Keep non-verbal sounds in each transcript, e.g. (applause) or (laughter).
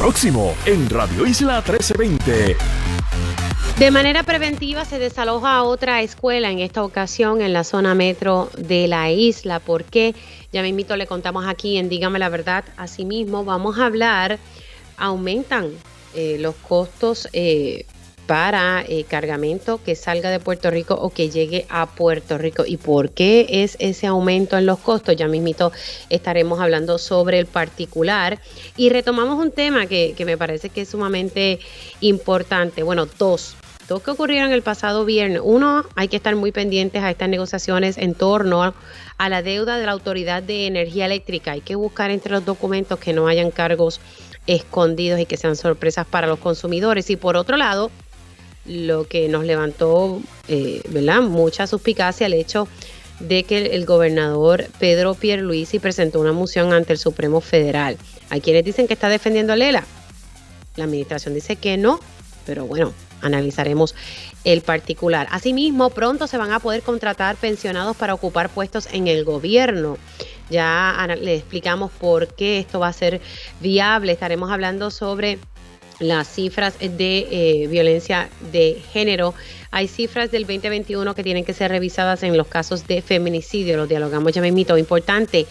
próximo en Radio Isla 1320. De manera preventiva se desaloja otra escuela, en esta ocasión en la zona metro de la isla. ¿Por qué? Ya mismito le contamos aquí en Dígame la Verdad. Asimismo, vamos a hablar, aumentan eh, los costos eh, para eh, cargamento que salga de Puerto Rico o que llegue a Puerto Rico. ¿Y por qué es ese aumento en los costos? Ya mismito estaremos hablando sobre el particular. Y retomamos un tema que, que me parece que es sumamente importante. Bueno, dos dos que ocurrieron el pasado viernes. Uno, hay que estar muy pendientes a estas negociaciones en torno a la deuda de la Autoridad de Energía Eléctrica. Hay que buscar entre los documentos que no hayan cargos escondidos y que sean sorpresas para los consumidores. Y por otro lado, lo que nos levantó eh, ¿verdad? mucha suspicacia el hecho de que el gobernador Pedro Pierluisi presentó una moción ante el Supremo Federal. Hay quienes dicen que está defendiendo a Lela. La administración dice que no, pero bueno, analizaremos el particular. Asimismo, pronto se van a poder contratar pensionados para ocupar puestos en el gobierno. Ya le explicamos por qué esto va a ser viable. Estaremos hablando sobre las cifras de eh, violencia de género. Hay cifras del 2021 que tienen que ser revisadas en los casos de feminicidio. Lo dialogamos ya mismito. Importante,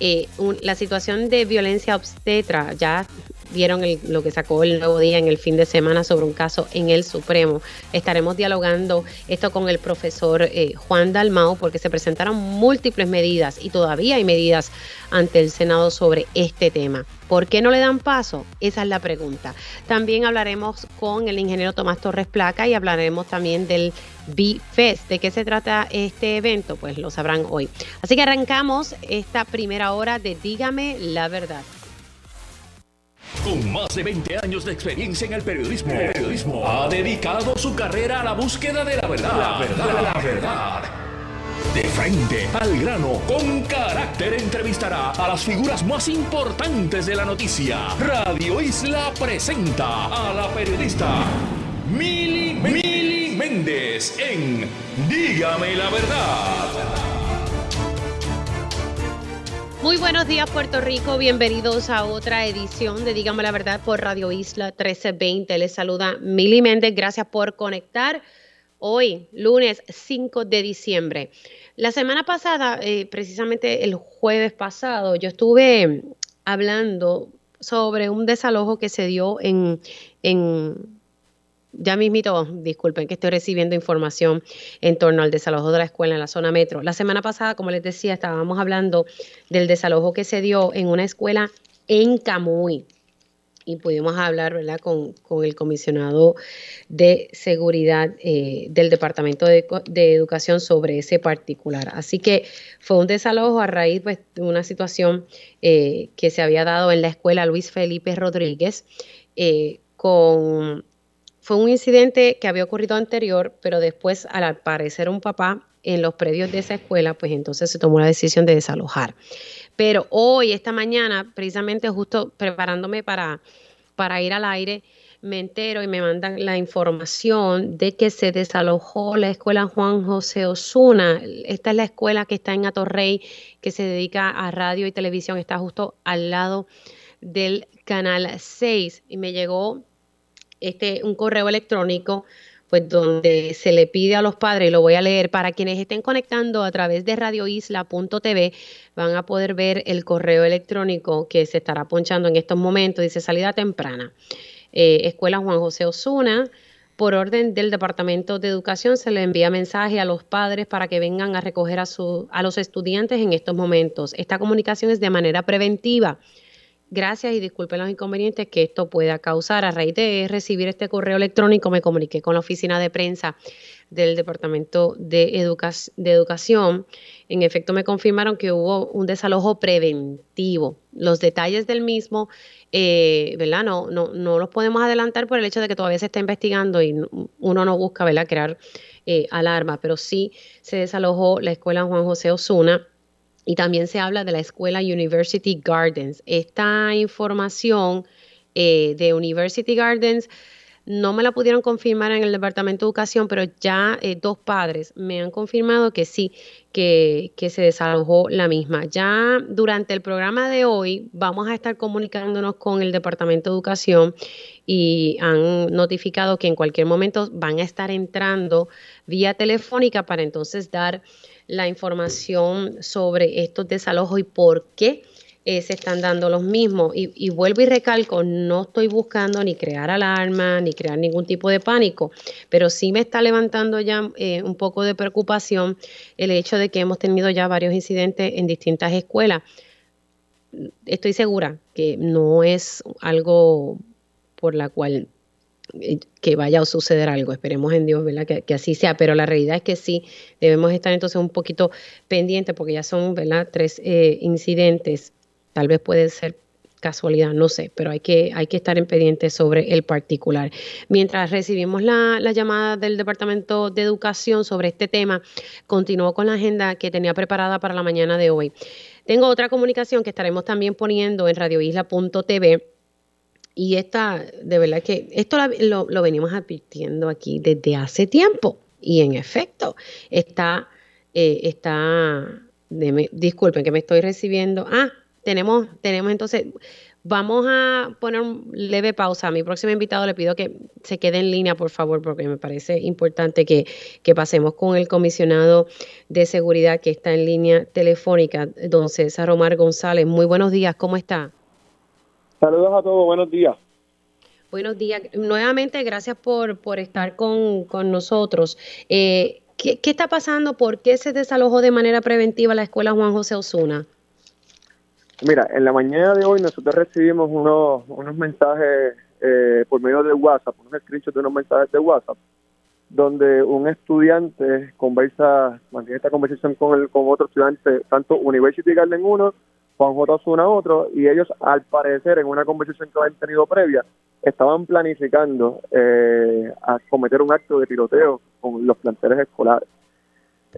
eh, la situación de violencia obstetra ya vieron lo que sacó el nuevo día en el fin de semana sobre un caso en el Supremo. Estaremos dialogando esto con el profesor eh, Juan Dalmao porque se presentaron múltiples medidas y todavía hay medidas ante el Senado sobre este tema. ¿Por qué no le dan paso? Esa es la pregunta. También hablaremos con el ingeniero Tomás Torres Placa y hablaremos también del B-Fest. ¿De qué se trata este evento? Pues lo sabrán hoy. Así que arrancamos esta primera hora de Dígame la verdad. Con más de 20 años de experiencia en el periodismo, periodismo ha dedicado su carrera a la búsqueda de la verdad. La verdad, la verdad. De frente al grano, con carácter entrevistará a las figuras más importantes de la noticia. Radio Isla presenta a la periodista Mili, Mili Méndez en Dígame la verdad. Muy buenos días Puerto Rico, bienvenidos a otra edición de Dígame la Verdad por Radio Isla 1320. Les saluda Mili Méndez, gracias por conectar. Hoy, lunes 5 de diciembre. La semana pasada, eh, precisamente el jueves pasado, yo estuve hablando sobre un desalojo que se dio en, en ya mismito, disculpen que estoy recibiendo información en torno al desalojo de la escuela en la zona metro. La semana pasada, como les decía, estábamos hablando del desalojo que se dio en una escuela en Camuy. Y pudimos hablar ¿verdad? Con, el comisionado de seguridad eh, del Departamento de, Educación sobre ese particular. Así que fue un desalojo a raíz pues, de una situación eh, que se había dado en la escuela Luis Felipe Rodríguez eh, con fue un incidente que había ocurrido anterior, pero después, al aparecer un papá en los predios de esa escuela, pues entonces se tomó la decisión de desalojar. Pero hoy, esta mañana, precisamente justo preparándome para, para ir al aire, me entero y me mandan la información de que se desalojó la escuela Juan José Osuna. Esta es la escuela que está en Atorrey, que se dedica a radio y televisión, está justo al lado del canal 6 y me llegó este, un correo electrónico pues donde se le pide a los padres, y lo voy a leer, para quienes estén conectando a través de radioisla.tv, van a poder ver el correo electrónico que se estará ponchando en estos momentos, dice salida temprana. Eh, Escuela Juan José Osuna, por orden del Departamento de Educación, se le envía mensaje a los padres para que vengan a recoger a, su, a los estudiantes en estos momentos. Esta comunicación es de manera preventiva Gracias y disculpen los inconvenientes que esto pueda causar. A raíz de recibir este correo electrónico me comuniqué con la oficina de prensa del Departamento de, Educación. En efecto, me confirmaron que hubo un desalojo preventivo. Los detalles del mismo, eh, ¿verdad? No, no, no los podemos adelantar por el hecho de que todavía se está investigando y uno no busca, ¿verdad?, crear eh, alarma, pero sí se desalojó la escuela Juan José Osuna y también se habla de la escuela University Gardens. Esta información eh, de University Gardens no me la pudieron confirmar en el Departamento de Educación, pero ya eh, dos padres me han confirmado que sí, que, se desalojó la misma. Ya durante el programa de hoy vamos a estar comunicándonos con el Departamento de Educación y han notificado que en cualquier momento van a estar entrando vía telefónica para entonces dar la información sobre estos desalojos y por qué eh, se están dando los mismos. Y, vuelvo y recalco, no estoy buscando ni crear alarma, ni crear ningún tipo de pánico, pero sí me está levantando ya eh, un poco de preocupación el hecho de que hemos tenido ya varios incidentes en distintas escuelas. Estoy segura que no es algo por la cual eh, que vaya a suceder algo. Esperemos en Dios, ¿verdad? Que, así sea. Pero la realidad es que sí, debemos estar entonces un poquito pendientes porque ya son. Tres incidentes Tal vez puede ser casualidad, no sé, pero hay que, hay que estar en pendiente sobre el particular. Mientras recibimos la, llamada del Departamento de Educación sobre este tema, continúo con la agenda que tenía preparada para la mañana de hoy. Tengo otra comunicación que estaremos también poniendo en radioisla.tv. Y esta, de verdad que esto lo, lo venimos advirtiendo aquí desde hace tiempo. Y en efecto, está, eh, está, disculpen que me estoy recibiendo. Ah, tenemos, tenemos entonces, vamos a poner un leve pausa. A mi próximo invitado le pido que se quede en línea, por favor, porque me parece importante que, pasemos con el comisionado de seguridad que está en línea telefónica, don César Omar González. Muy buenos días, ¿cómo está? Saludos a todos, buenos días. Buenos días. Nuevamente, gracias por, por estar con, nosotros. Eh, ¿qué, ¿Qué está pasando? ¿Por qué se desalojó de manera preventiva la escuela Juan José Osuna? Mira, en la mañana de hoy nosotros recibimos unos, unos mensajes eh, por medio de WhatsApp, unos screenshots de unos mensajes de WhatsApp, donde un estudiante conversa, mantiene esta conversación con el, con otro estudiante, tanto University Garden 1, Juan J. Osuna otro, y ellos al parecer en una conversación que habían tenido previa, estaban planificando eh, a cometer un acto de tiroteo con los planteles escolares.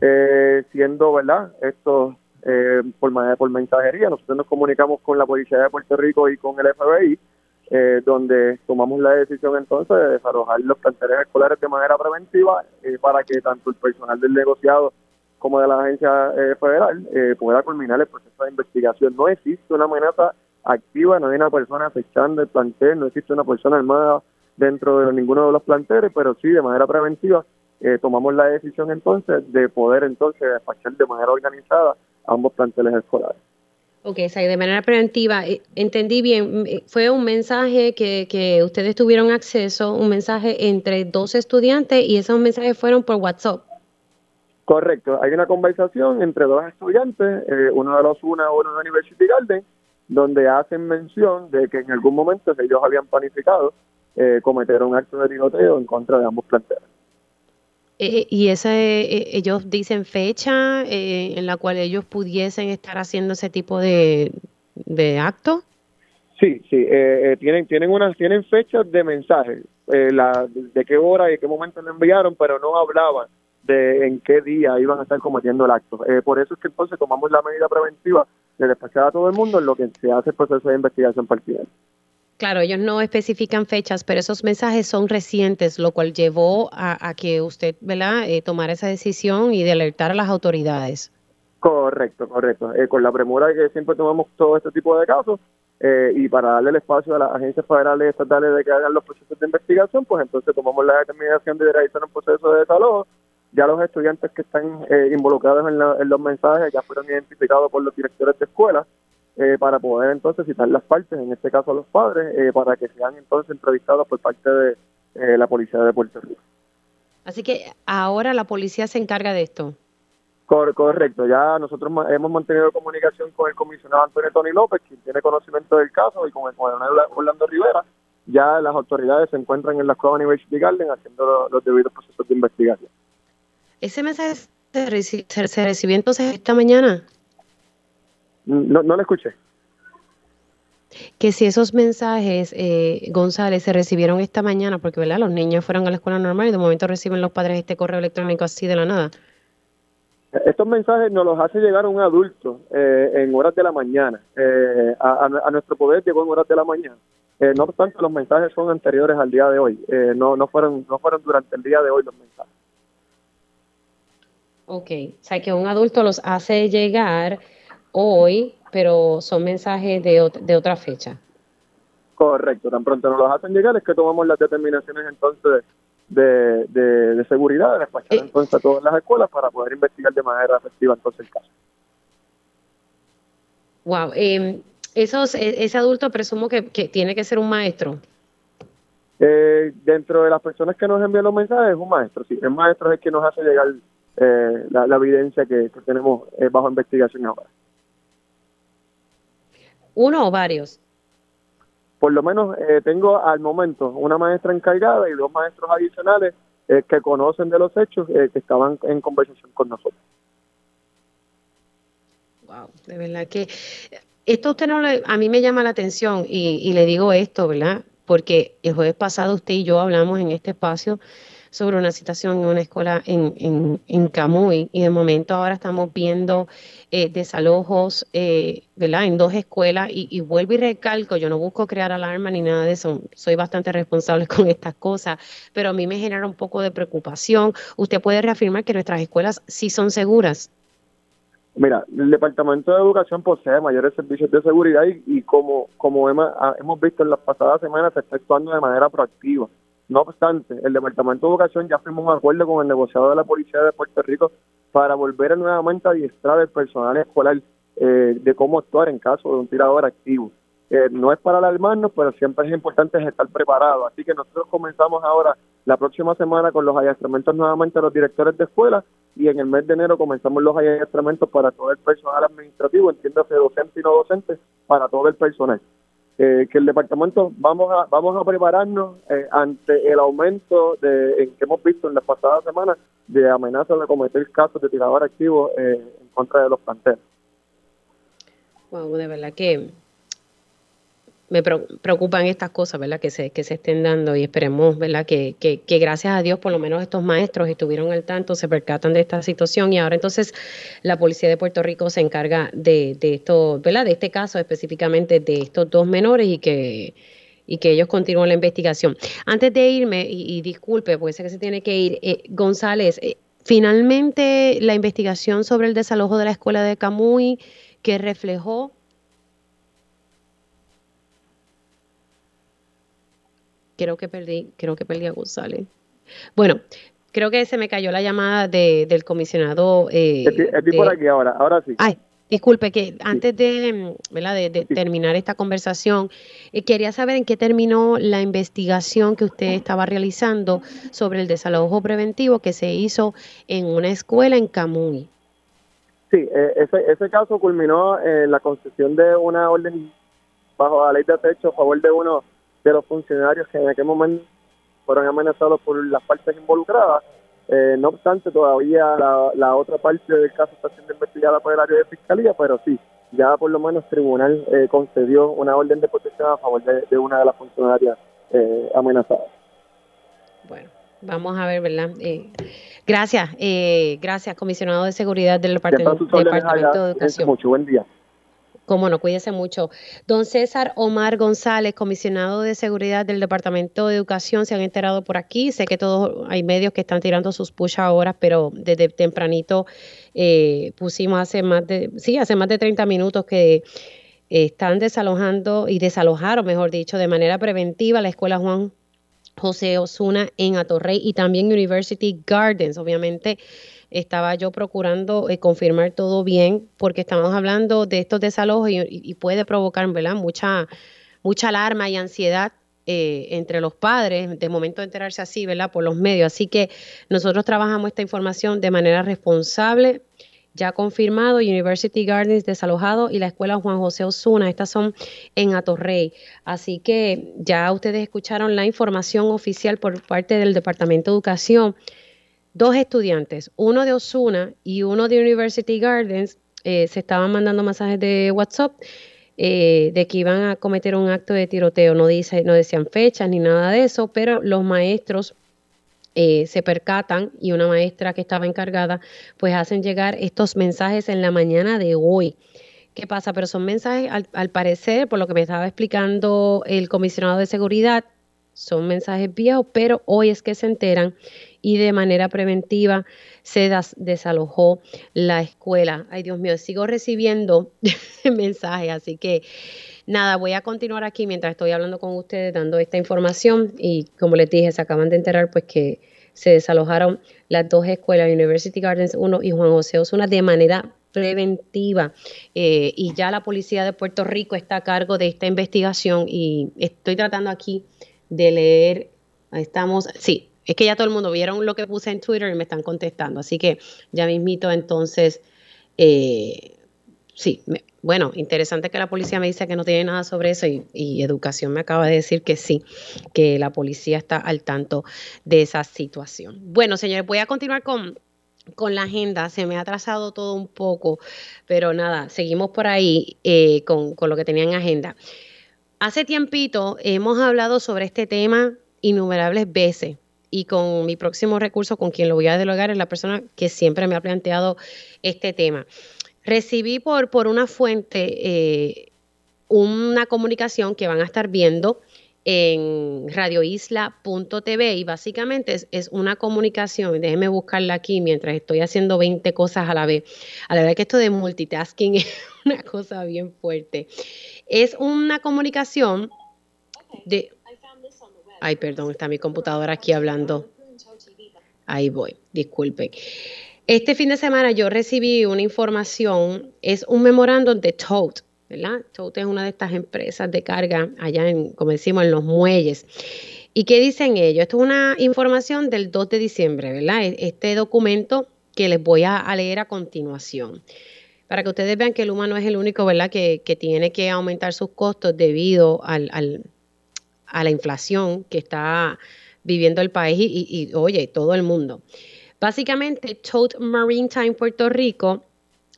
Eh, siendo, ¿verdad?, estos eh, por, por mensajería. Nosotros nos comunicamos con la Policía de Puerto Rico y con el FBI, eh, donde tomamos la decisión entonces de desalojar los planteles escolares de manera preventiva eh, para que tanto el personal del negociado como de la agencia federal pueda culminar el proceso de investigación. No existe una amenaza activa, no hay una persona acechando el plantel, no existe una persona armada dentro de ninguno de los planteles, pero sí de manera preventiva tomamos la decisión entonces de poder entonces despachar de manera organizada ambos planteles escolares. Ok, o de manera preventiva, eh, entendí bien, eh, fue un mensaje que, que ustedes tuvieron acceso, un mensaje entre dos estudiantes y esos mensajes fueron por WhatsApp. Correcto, hay una conversación entre dos estudiantes, eh, uno de los UNA, uno de University Garden, donde hacen mención de que en algún momento ellos habían planificado cometer un acto de tiroteo en contra de ambos planteles. Eh, y ese, eh, ellos dicen fecha eh, en la cual ellos pudiesen estar haciendo ese tipo de, de acto. Sí, sí, tienen tienen unas tienen fechas de mensaje, la, de qué hora y qué momento le enviaron, pero no hablaban de en qué día iban a estar cometiendo el acto. por eso es que entonces tomamos la medida preventiva de despachar a todo el mundo en lo que se hace el proceso de investigación particular. Claro, ellos no especifican fechas, pero esos mensajes son recientes, lo cual llevó a, que usted ¿verdad? Eh, tomara esa decisión y de alertar a las autoridades. Correcto, correcto. Eh, con la premura que siempre tomamos todo este tipo de casos eh, y para darle el espacio a las agencias federales y estatales de que hagan los procesos de investigación, pues entonces tomamos la determinación de realizar un proceso de desalojo. Ya los estudiantes que están involucrados en, en los mensajes ya fueron identificados por los directores de escuelas eh, para poder entonces citar las partes, en este caso a los padres, eh, para que sean entonces entrevistados por parte de eh, la policía de Puerto Rico. Así que ahora la policía se encarga de esto. correcto, ya nosotros hemos mantenido comunicación con el comisionado Antonio Tony López, quien tiene conocimiento del caso, y con el coronel Orlando Rivera. Ya las autoridades se encuentran en la escuela University Garden haciendo los, debidos procesos de investigación. ¿Ese mensaje se recibió entonces esta mañana? No, no le escuché. Que si esos mensajes, eh, González, se recibieron esta mañana, porque ¿verdad? los niños fueron a la escuela normal y de momento reciben los padres este correo electrónico así de la nada. Estos mensajes nos los hace llegar un adulto eh, en horas de la mañana. Eh, a, nuestro poder llegó en horas de la mañana. Eh, no obstante, los mensajes son anteriores al día de hoy, no, no, fueron, no fueron durante el día de hoy los mensajes. Ok, o sea que un adulto los hace llegar hoy, pero son mensajes de, de otra fecha. Correcto, tan pronto nos los hacen llegar es que tomamos las determinaciones entonces de, de, seguridad, de despachar eh. entonces a todas las escuelas para poder investigar de manera efectiva entonces el caso. Wow, eh, esos, e, ese adulto presumo que, tiene que ser un maestro. Eh, dentro de las personas que nos envían los mensajes es un maestro, sí, el maestro es el que nos hace llegar eh, la, evidencia que, tenemos eh, bajo investigación ahora. ¿Uno o varios? Por lo menos tengo al momento una maestra encargada y dos maestros adicionales que conocen de los hechos que estaban en conversación con nosotros. Wow, de verdad que esto usted no le, a mí me llama la atención y, le digo esto, ¿verdad? Porque el jueves pasado usted y yo hablamos en este espacio sobre una situación en una escuela en, en, Camuy y de momento ahora estamos viendo eh, desalojos, eh, ¿verdad? En dos escuelas y, y, vuelvo y recalco, yo no busco crear alarma ni nada de eso, soy bastante responsable (laughs) con estas cosas, pero a mí me genera un poco de preocupación. ¿Usted puede reafirmar que nuestras escuelas sí son seguras? Mira, el Departamento de Educación posee mayores servicios de seguridad y, como, como ah, hemos, visto en las pasadas semanas, se está actuando de manera proactiva. No obstante, el Departamento de Educación ya firmó un acuerdo con el negociado de la Policía de Puerto Rico para volver nuevamente a adiestrar el personal escolar eh, de cómo actuar en caso de un tirador activo. Eh, no es para alarmarnos, pero siempre es importante estar preparado. Así que nosotros comenzamos ahora la próxima semana con los adiestramientos nuevamente a los directores de escuelas y en el mes de enero comenzamos los adiestramientos para todo el personal administrativo, entiéndase docente y no docente, para todo el personal. Eh, que el departamento vamos a vamos a prepararnos eh, ante el aumento de que hemos visto en las pasadas semanas de amenazas de cometer casos de tirador activo eh, en contra de los planteles. Wow, de verdad que me preocupan estas cosas, ¿verdad? Que se, que se estén dando y esperemos, ¿verdad? Que, que, que, gracias a Dios por lo menos estos maestros estuvieron al tanto, se percatan de esta situación y ahora entonces la Policía de Puerto Rico se encarga de, de esto, ¿verdad? De este caso específicamente de estos dos menores y que y que ellos continúen la investigación. Antes de irme, y, disculpe, porque sé que se tiene que ir, eh, González, eh, finalmente la investigación sobre el desalojo de la escuela de Camuy que reflejó creo que perdí, creo que perdí a González. Bueno, creo que se me cayó la llamada de, del comisionado. Eh, estoy, por aquí ahora, ahora sí. Ay, disculpe, que antes de, ¿verdad? de, terminar esta conversación, eh, quería saber en qué terminó la investigación que usted estaba realizando sobre el desalojo preventivo que se hizo en una escuela en Camuy. Sí, eh, ese, ese caso culminó en la concesión de una orden bajo la ley de techo a favor de uno de los funcionarios que en aquel momento fueron amenazados por las partes involucradas. Eh, no obstante, todavía la, otra parte del caso está siendo investigada por el área de fiscalía, pero sí, ya por lo menos el tribunal eh, concedió una orden de protección a favor de, una de las funcionarias eh, amenazadas. Bueno, vamos a ver, ¿verdad? gracias, gracias, comisionado de seguridad del Departamento, Departamento de Educación. Mucho buen día. Cómo no, cuídese mucho. Don César Omar González, comisionado de seguridad del Departamento de Educación, se han enterado por aquí. Sé que todos hay medios que están tirando sus push ahora, pero desde tempranito eh, pusimos hace más de, sí, hace más de 30 minutos que están desalojando y desalojaron, mejor dicho, de manera preventiva la escuela Juan José Osuna en Atorrey y también University Gardens. Obviamente estaba yo procurando eh, confirmar todo bien, porque estamos hablando de estos desalojos y, puede provocar. Mucha, mucha alarma y ansiedad eh, entre los padres, de momento de enterarse así, ¿verdad? Por los medios. Así que nosotros trabajamos esta información de manera responsable. Ya confirmado, University Gardens desalojado y la escuela Juan José Osuna, estas son en Atorrey. Así que ya ustedes escucharon la información oficial por parte del Departamento de Educación dos estudiantes, uno de Osuna y uno de University Gardens, eh, se estaban mandando mensajes de WhatsApp eh, de que iban a cometer un acto de tiroteo. No, dice, no decían fechas ni nada de eso, pero los maestros eh, se percatan y una maestra que estaba encargada, pues hacen llegar estos mensajes en la mañana de hoy. qué pasa, pero son mensajes, al, parecer, por lo que me estaba explicando el comisionado de seguridad, son mensajes viejos, pero hoy es que se enteran y de manera preventiva se desalojó la escuela. Ay, Dios mío, sigo recibiendo (laughs) mensajes, así que nada, voy a continuar aquí mientras estoy hablando con ustedes, dando esta información y como les dije, se acaban de enterar pues que se desalojaron las dos escuelas, University Gardens 1 y Juan José Osuna, de manera preventiva eh, y ya la policía de Puerto Rico está a cargo de esta investigación y estoy tratando aquí de leer, estamos, sí, es que ya todo el mundo vieron lo que puse en Twitter y me están contestando, así que ya mismito entonces, eh, sí, bueno, interesante que la policía me dice que no tiene nada sobre eso y, Educación me acaba de decir que sí, que la policía está al tanto de esa situación. Bueno, señores, voy a continuar con con la agenda, se me ha atrasado todo un poco, pero nada, seguimos por ahí eh, con, lo que tenía en agenda. Hace tiempito hemos hablado sobre este tema innumerables veces y con mi próximo recurso, con quien lo voy a delogar, es la persona que siempre me ha planteado este tema. Recibí por, por una fuente eh, una comunicación que van a estar viendo en radioisla.tv y básicamente es, una comunicación, déjeme buscarla aquí mientras estoy haciendo 20 cosas a la vez. A la verdad que esto de multitasking (laughs) es una cosa bien fuerte. Es una comunicación de... Ay, perdón, está mi computadora aquí hablando. Ahí voy, disculpen. Este fin de semana yo recibí una información, es un memorándum de Tote ¿verdad? Tote es una de estas empresas de carga allá en, como decimos, en los muelles. ¿Y qué dicen ellos? Esto es una información del 2 de diciembre, ¿verdad? E, este documento que les voy a, leer a continuación. Para que ustedes vean que el humano es el único, ¿verdad?, que, tiene que aumentar sus costos debido al, a la inflación que está viviendo el país y, oye, todo el mundo. Básicamente, Tote Maritime Puerto Rico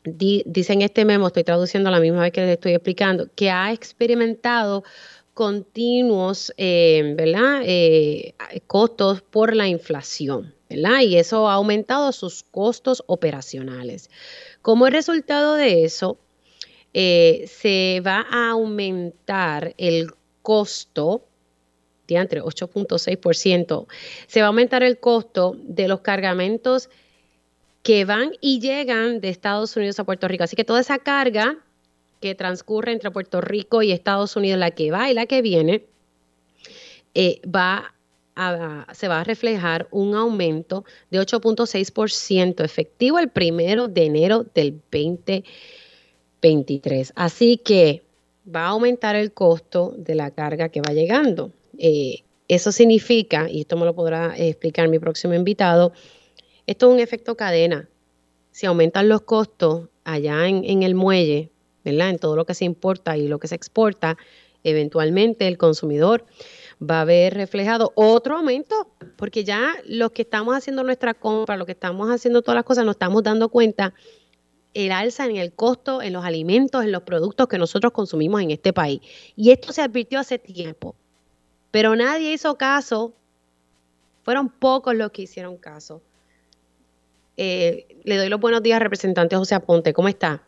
dicen este memo, estoy traduciendo la misma vez que les estoy explicando, que ha experimentado continuos eh, ¿verdad? Eh, costos por la inflación, ¿verdad? Y eso ha aumentado sus costos operacionales. Como resultado de eso, eh, se va a aumentar el costo de entre 8.6%, se va a aumentar el costo de los cargamentos que van y llegan de Estados Unidos a Puerto Rico. Así que toda esa carga que transcurre entre Puerto Rico y Estados Unidos, la que va y la que viene, eh, va se va a reflejar un aumento de 8.6% efectivo el primero de enero del 2023. Así que va a aumentar el costo de la carga que va llegando. Eh, eso significa, y esto me lo podrá explicar mi próximo invitado, esto es un efecto cadena. Si aumentan los costos allá en, el muelle. En todo lo que se importa y lo que se exporta, eventualmente el consumidor va a ver reflejado otro aumento, porque ya los que estamos haciendo nuestra compra, los que estamos haciendo todas las cosas, nos estamos dando cuenta el alza en el costo, en los alimentos, en los productos que nosotros consumimos en este país. Y esto se advirtió hace tiempo, pero nadie hizo caso, fueron pocos los que hicieron caso. Eh, le doy los buenos días, representante José Aponte. ¿Cómo está?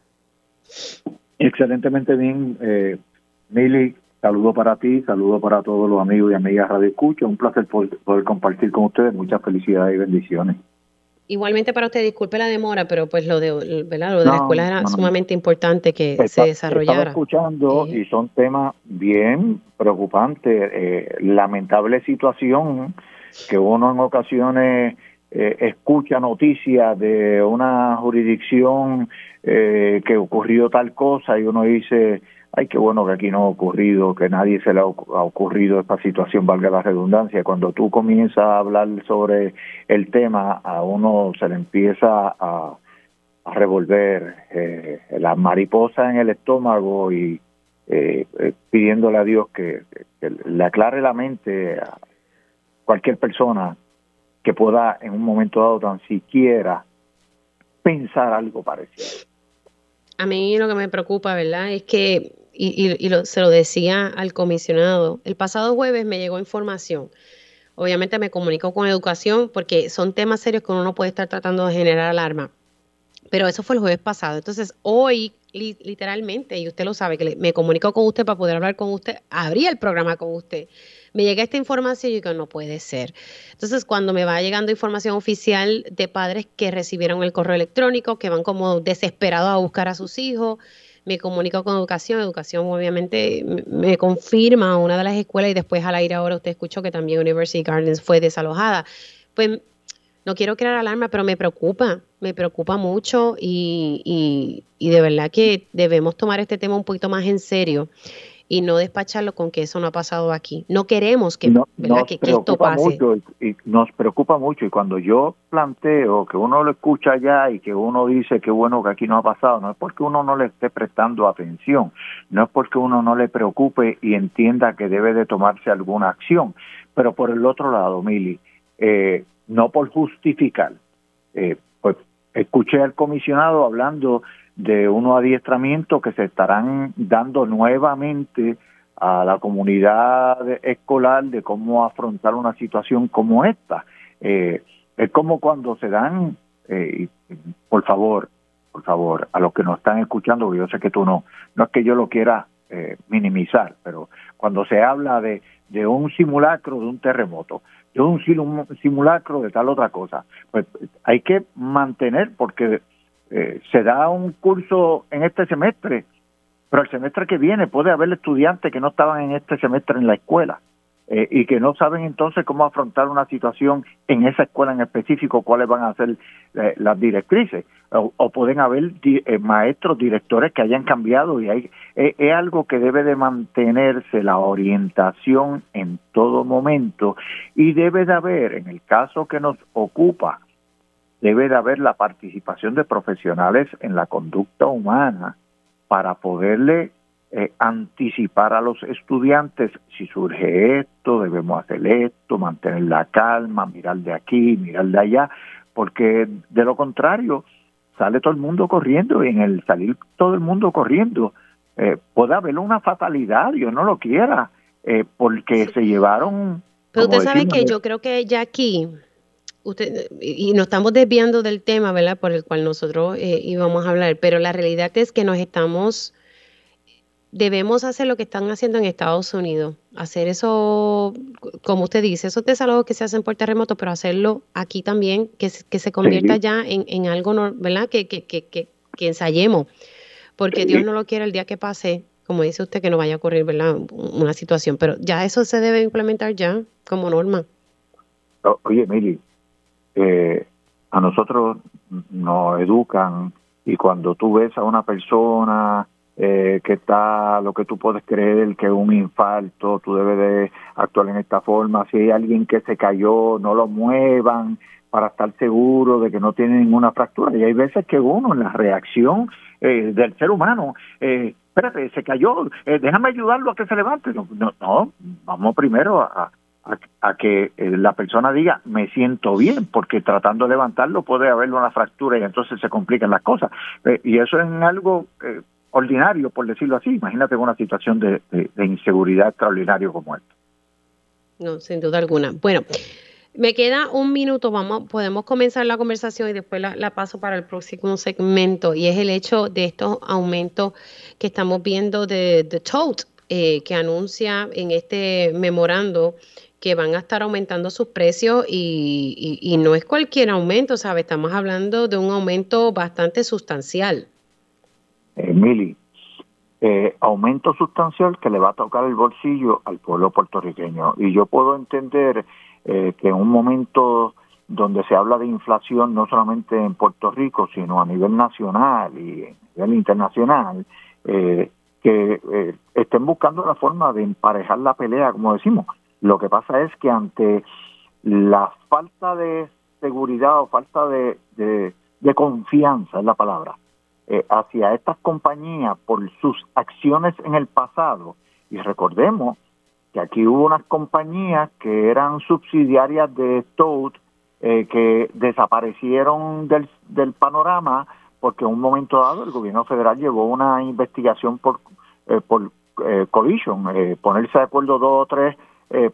Excelentemente bien, eh, Mili. Saludo para ti, saludo para todos los amigos y amigas Radio Escucha. Un placer poder, compartir con ustedes. Muchas felicidades y bendiciones. Igualmente para usted, disculpe la demora, pero pues lo de, ¿verdad? Lo de la escuela era sumamente importante que se desarrollara. Estaba escuchando y son temas bien preocupantes. Eh, lamentable situación que uno en ocasiones eh, escucha noticias de una jurisdicción eh, que ocurrió tal cosa y uno dice, ay, qué bueno que aquí no ha ocurrido, que nadie se le ha, ocurrido esta situación, valga la redundancia. Cuando tú comienzas a hablar sobre el tema, a uno se le empieza a, revolver eh, la mariposa en el estómago y eh, pidiéndole a Dios que le aclare la mente a cualquier persona que pueda en un momento dado tan siquiera pensar algo parecido. A mí lo que me preocupa, ¿verdad? Es que, y, se lo decía al comisionado, el pasado jueves me llegó información. Obviamente me comunico con educación porque son temas serios que uno no puede estar tratando de generar alarma. Pero eso fue el jueves pasado. Entonces, hoy literalmente, y usted lo sabe, que me comunico con usted para poder hablar con usted, abría el programa con usted. Me llega esta información y digo, no puede ser. Entonces, cuando me va llegando información oficial de padres que recibieron el correo electrónico, que van como desesperados a buscar a sus hijos, me comunico con educación, educación obviamente me confirma una de las escuelas y después al aire ahora usted escuchó que también University Gardens fue desalojada. Pues no quiero crear alarma, pero me preocupa, me preocupa mucho y, y, de verdad que debemos tomar este tema un poquito más en serio y no despacharlo con que eso no ha pasado aquí. No queremos que, esto pase. Mucho y, nos preocupa mucho y cuando yo planteo que uno lo escucha allá y que uno dice que bueno que aquí no ha pasado, no es porque uno no le esté prestando atención, no es porque uno no le preocupe y entienda que debe de tomarse alguna acción, pero por el otro lado, Mili, eh, no por justificar. Eh, pues escuché al comisionado hablando de unos adiestramientos que se estarán dando nuevamente a la comunidad escolar de cómo afrontar una situación como esta. Eh, es como cuando se dan, eh, por favor, por favor, a los que nos están escuchando, yo sé que tú no, no es que yo lo quiera minimizar, pero cuando se habla de, de un simulacro de un terremoto, de un simulacro de tal otra cosa. Pues hay que mantener, porque eh, se da un curso en este semestre, pero el semestre que viene puede haber estudiantes que no estaban en este semestre en la escuela. Eh, y que no saben entonces cómo afrontar una situación en esa escuela en específico, cuáles van a ser eh, las directrices. O, pueden haber eh, maestros, directores que hayan cambiado y hay, es algo que debe de mantenerse la orientación en todo momento y debe de haber, en el caso que nos ocupa, debe de haber la participación de profesionales en la conducta humana para poderle eh, anticipar a los estudiantes si surge esto, debemos hacer esto, mantener la calma, mirar de aquí, mirar de allá, porque de lo contrario sale todo el mundo corriendo y en el salir todo el mundo corriendo eh, puede haber una fatalidad, yo no lo quiera, eh, porque se llevaron... Pero usted sabe que yo creo que ya aquí, usted, y nos estamos desviando del tema, ¿verdad? Por el cual nosotros íbamos a hablar, pero la realidad es que nos estamos debemos hacer lo que están haciendo en Estados Unidos, hacer eso, como usted dice, esos desalojos que se hacen por terremoto, pero hacerlo aquí también, que, que se convierta ya en, en, algo, ¿verdad? Que, que, que, que, ensayemos, porque Dios no lo quiere el día que pase, como dice usted, que no vaya a ocurrir, ¿verdad? Una situación, pero ya eso se debe implementar ya como norma. Oye, Mili, eh, a nosotros nos educan y cuando tú ves a una persona eh, que está lo que tú puedes creer que es un infarto, tú debes de actuar en esta forma, si hay alguien que se cayó, no lo muevan para estar seguro de que no tiene ninguna fractura. Y hay veces que uno en la reacción eh, del ser humano, eh, espérate, se cayó, eh, déjame ayudarlo a que se levante. No, no, vamos primero a, a, que la persona diga me siento bien, porque tratando de levantarlo puede haber una fractura y entonces se complican las cosas. y eso es algo ordinario, por decirlo así. Imagínate una situación de, inseguridad extraordinario como esta. No, sin duda alguna. Bueno, me queda un minuto, vamos, podemos comenzar la conversación y después la, paso para el próximo segmento, y es el hecho de estos aumentos que estamos viendo de, de TOTE, eh, que anuncia en este memorando que van a estar aumentando sus precios y, y no es cualquier aumento, ¿sabe? Estamos hablando de un aumento bastante sustancial eh, Mili, eh, aumento sustancial que le va a tocar el bolsillo al pueblo puertorriqueño. Y yo puedo entender eh, que en un momento donde se habla de inflación no solamente en Puerto Rico, sino a nivel nacional y a nivel internacional, eh, que eh, estén buscando la forma de emparejar la pelea, como decimos. Lo que pasa es que ante la falta de seguridad o falta de, de confianza, es la palabra, eh, hacia estas compañías por sus acciones en el pasado. Y recordemos que aquí hubo unas compañías que eran subsidiarias de Toad eh, que desaparecieron del, panorama porque en un momento dado el gobierno federal llevó una investigación por, eh, por collision, ponerse de acuerdo dos o tres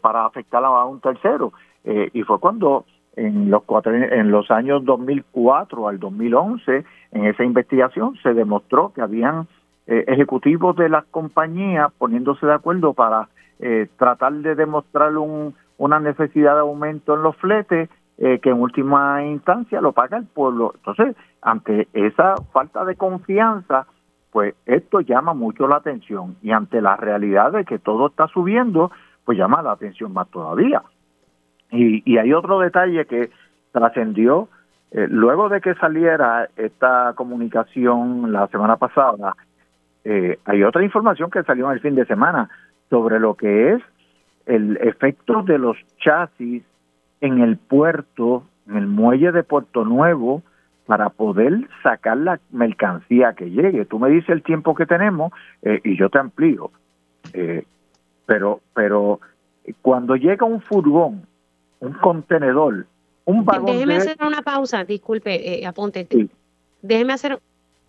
para afectar a un tercero. y fue cuando en los, cuatro, en los años 2004 al 2011, en esa investigación se demostró que habían eh, ejecutivos de las compañías poniéndose de acuerdo para eh, tratar de demostrar un, una necesidad de aumento en los fletes eh, que en última instancia lo paga el pueblo. Entonces, ante esa falta de confianza, pues esto llama mucho la atención y ante la realidad de que todo está subiendo, pues llama la atención más todavía. Y, y hay otro detalle que trascendió eh, luego de que saliera esta comunicación la semana pasada, eh, hay otra información que salió en el fin de semana sobre lo que es el efecto de los chasis en el puerto, en el muelle de Puerto Nuevo, para poder sacar la mercancía que llegue. Tú me dices el tiempo que tenemos eh, y yo te amplío. Pero, pero cuando llega un furgón, un contenedor, un vagón. Déjeme hacer una pausa, disculpe, eh, apunte. Déjeme hacer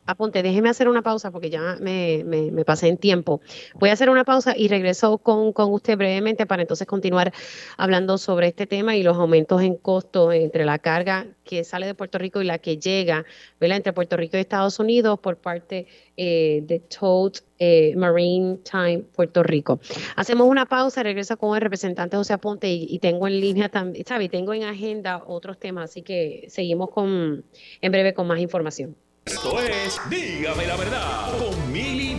aponte, déjeme hacer una pausa porque ya me, me, pasé en tiempo. Voy a hacer una pausa y regreso con, usted brevemente para entonces continuar hablando sobre este tema y los aumentos en costo entre la carga que sale de Puerto Rico y la que llega, ¿verdad? Entre Puerto Rico y Estados Unidos por parte eh, de Toad eh, Marine Time Puerto Rico. Hacemos una pausa, regreso con el representante José Aponte y, tengo en línea también, ¿sabe? Tengo en agenda otros temas, así que seguimos con, en breve con más información. Esto es Dígame la verdad con Mili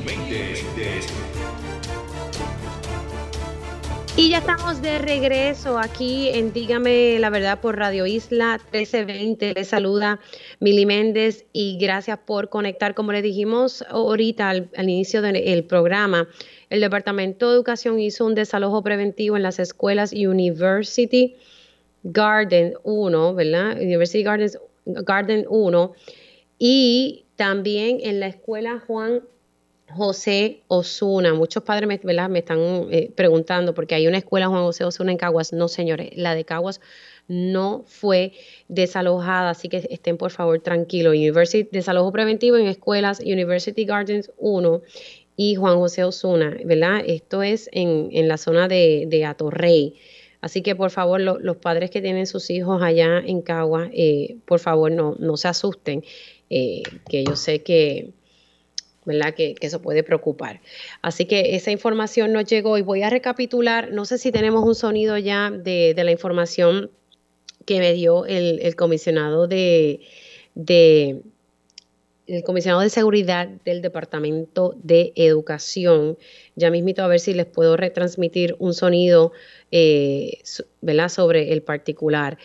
Y ya estamos de regreso aquí en Dígame la verdad por Radio Isla 1320. Les saluda Mili Méndez y gracias por conectar. Como les dijimos ahorita al, inicio del programa, el Departamento de Educación hizo un desalojo preventivo en las escuelas University Garden 1, ¿verdad? University Gardens, Garden 1 y también en la escuela Juan José Osuna. Muchos padres me, están eh, preguntando porque hay una escuela Juan José Osuna en Caguas. No, señores, la de Caguas no fue desalojada, así que estén por favor tranquilos. University, desalojo preventivo en escuelas University Gardens 1 y Juan José Osuna, ¿verdad? Esto es en, la zona de, de Atorrey. Así que por favor, los padres que tienen sus hijos allá en Caguas, eh, por favor no, no se asusten. Eh, que yo sé que, ¿verdad? Que, eso puede preocupar. Así que esa información nos llegó y voy a recapitular, no sé si tenemos un sonido ya de, la información que me dio el, comisionado de, de, el comisionado de seguridad del Departamento de Educación. Ya mismito a ver si les puedo retransmitir un sonido eh, ¿verdad? sobre el particular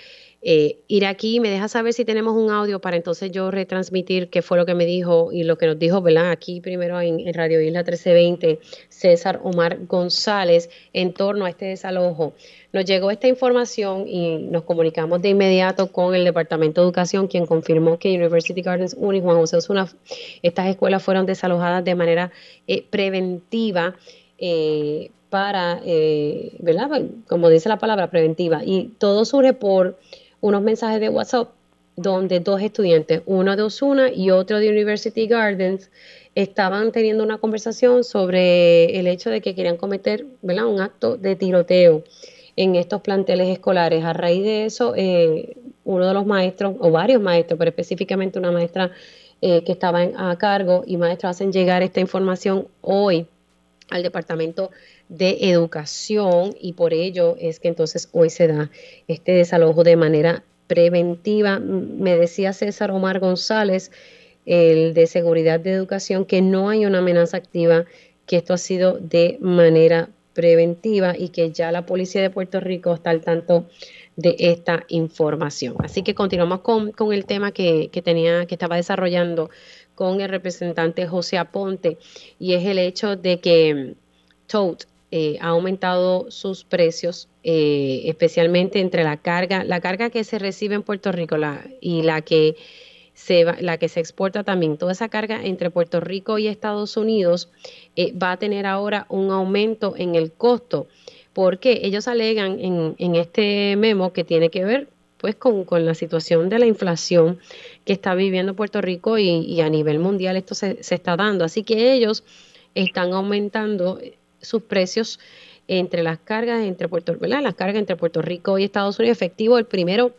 eh, ir aquí, me deja saber si tenemos un audio para entonces yo retransmitir qué fue lo que me dijo y lo que nos dijo, ¿verdad? Aquí primero en, Radio Isla 1320, César Omar González en torno a este desalojo. Nos llegó esta información y nos comunicamos de inmediato con el Departamento de Educación, quien confirmó que University Gardens 1 y Juan José Osuna, estas escuelas fueron desalojadas de manera eh, preventiva. Eh, para, eh, ¿verdad? Como dice la palabra, preventiva. Y todo surge por unos mensajes de WhatsApp donde dos estudiantes, uno de Osuna y otro de University Gardens, estaban teniendo una conversación sobre el hecho de que querían cometer ¿verdad? un acto de tiroteo en estos planteles escolares. A raíz de eso, eh, uno de los maestros, o varios maestros, pero específicamente una maestra eh, que estaba a cargo y maestros hacen llegar esta información hoy al Departamento de educación y por ello es que entonces hoy se da este desalojo de manera preventiva. Me decía César Omar González, el de seguridad de educación, que no hay una amenaza activa, que esto ha sido de manera preventiva y que ya la policía de Puerto Rico está al tanto de esta información. Así que continuamos con, el tema que, que, tenía, que estaba desarrollando con el representante José Aponte y es el hecho de que Tote eh, ha aumentado sus precios, eh, especialmente entre la carga, la carga que se recibe en Puerto Rico y la que se la que se exporta también. Toda esa carga entre Puerto Rico y Estados Unidos eh, va a tener ahora un aumento en el costo, porque ellos alegan en, este memo que tiene que ver pues con, la situación de la inflación que está viviendo Puerto Rico y, a nivel mundial esto se, se, está dando. Así que ellos están aumentando sus precios entre las cargas entre Puerto, ¿verdad? Las cargas entre Puerto Rico y Estados Unidos efectivo el primero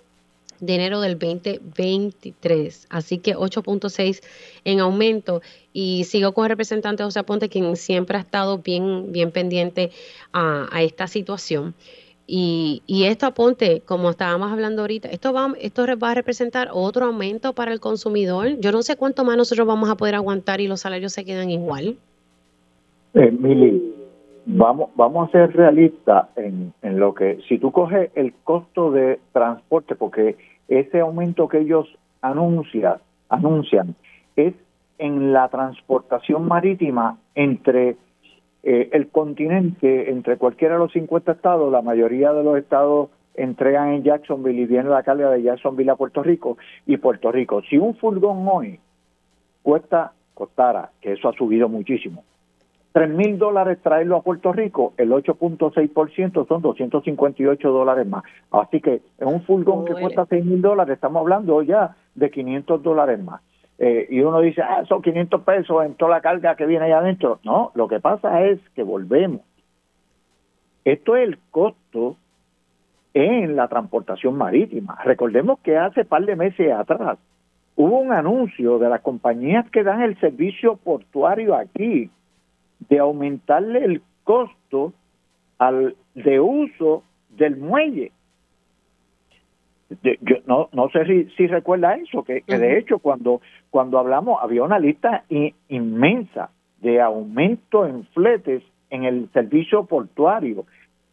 de enero del 2023. Así que 8.6 en aumento. Y sigo con el representante José Aponte, quien siempre ha estado bien, bien pendiente a, esta situación. Y, y, esto aponte, como estábamos hablando ahorita, esto va, esto va a representar otro aumento para el consumidor. Yo no sé cuánto más nosotros vamos a poder aguantar y los salarios se quedan igual. Eh, vamos, vamos a ser realistas en, en lo que, si tú coges el costo de transporte, porque ese aumento que ellos anuncian, anuncian es en la transportación marítima entre eh, el continente, entre cualquiera de los 50 estados, la mayoría de los estados entregan en Jacksonville y viene la carga de Jacksonville a Puerto Rico y Puerto Rico. Si un furgón hoy cuesta, costara, que eso ha subido muchísimo, 3 mil dólares traerlo a Puerto Rico, el 8.6% son 258 dólares más. Así que en un furgón que cuesta 6 mil dólares, estamos hablando ya de 500 dólares más. Eh, y uno dice, ah, son 500 pesos en toda la carga que viene ahí adentro. No, lo que pasa es que volvemos. Esto es el costo en la transportación marítima. Recordemos que hace par de meses atrás hubo un anuncio de las compañías que dan el servicio portuario aquí de aumentarle el costo al de uso del muelle. yo no, no sé si, si recuerda eso, que, de hecho cuando, cuando hablamos había una lista inmensa de aumento en fletes en el servicio portuario.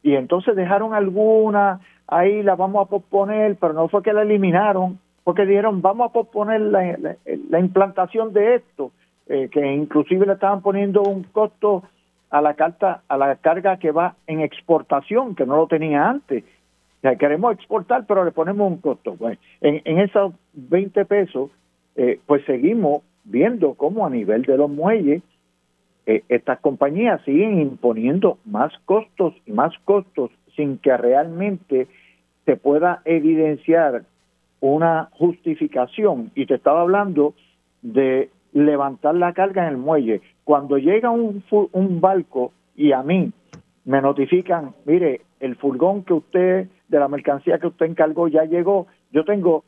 Y entonces dejaron alguna ahí la vamos a posponer, pero no fue que la eliminaron, porque dijeron vamos a posponer la implantación de esto eh, que inclusive le estaban poniendo un costo a la carta, a la carga que va en exportación, que no lo tenía antes. O queremos exportar, pero le ponemos un costo. Pues, en, en esos 20 pesos, eh, pues seguimos viendo cómo a nivel de los muelles, eh, estas compañías siguen imponiendo más costos y más costos sin que realmente se pueda evidenciar una justificación. Y te estaba hablando de levantar la carga en el muelle. Cuando llega un, un barco y a mí me notifican, mire, el furgón que usted, de la mercancía que usted encargó ya llegó, yo tengo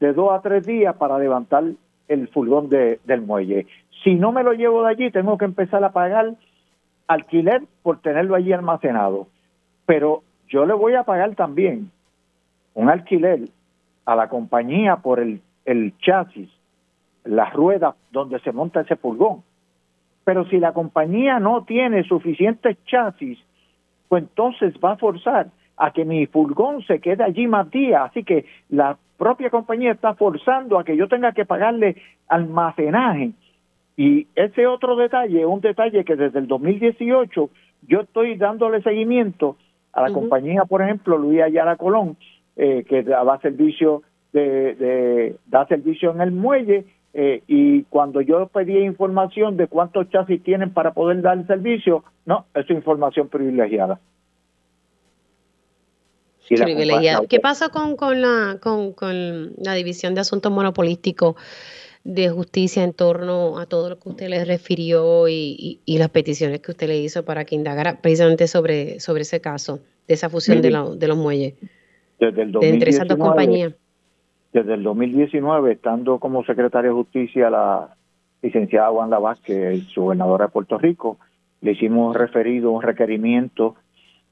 de dos a tres días para levantar el furgón de, del muelle. Si no me lo llevo de allí, tengo que empezar a pagar alquiler por tenerlo allí almacenado. Pero yo le voy a pagar también un alquiler a la compañía por el, el chasis las ruedas donde se monta ese furgón. Pero si la compañía no tiene suficientes chasis, pues entonces va a forzar a que mi furgón se quede allí más días. Así que la propia compañía está forzando a que yo tenga que pagarle almacenaje. Y ese otro detalle, un detalle que desde el 2018 yo estoy dándole seguimiento a la compañía, por ejemplo, Luis Ayala Colón, eh, que da servicio de, de, da servicio en el muelle eh, y cuando yo pedí información de cuántos chasis tienen para poder dar el servicio, no, es información privilegiada. privilegiada. ¿Qué pasa con, con, la, con, con la División de Asuntos Monopolísticos de Justicia en torno a todo lo que usted le refirió y, y, las peticiones que usted le hizo para que indagara precisamente sobre, sobre ese caso, de esa fusión de, de, los muelles? Desde el entre esas dos compañías desde el 2019, estando como secretaria de Justicia la licenciada Wanda Vázquez, su gobernadora de Puerto Rico, le hicimos referido un requerimiento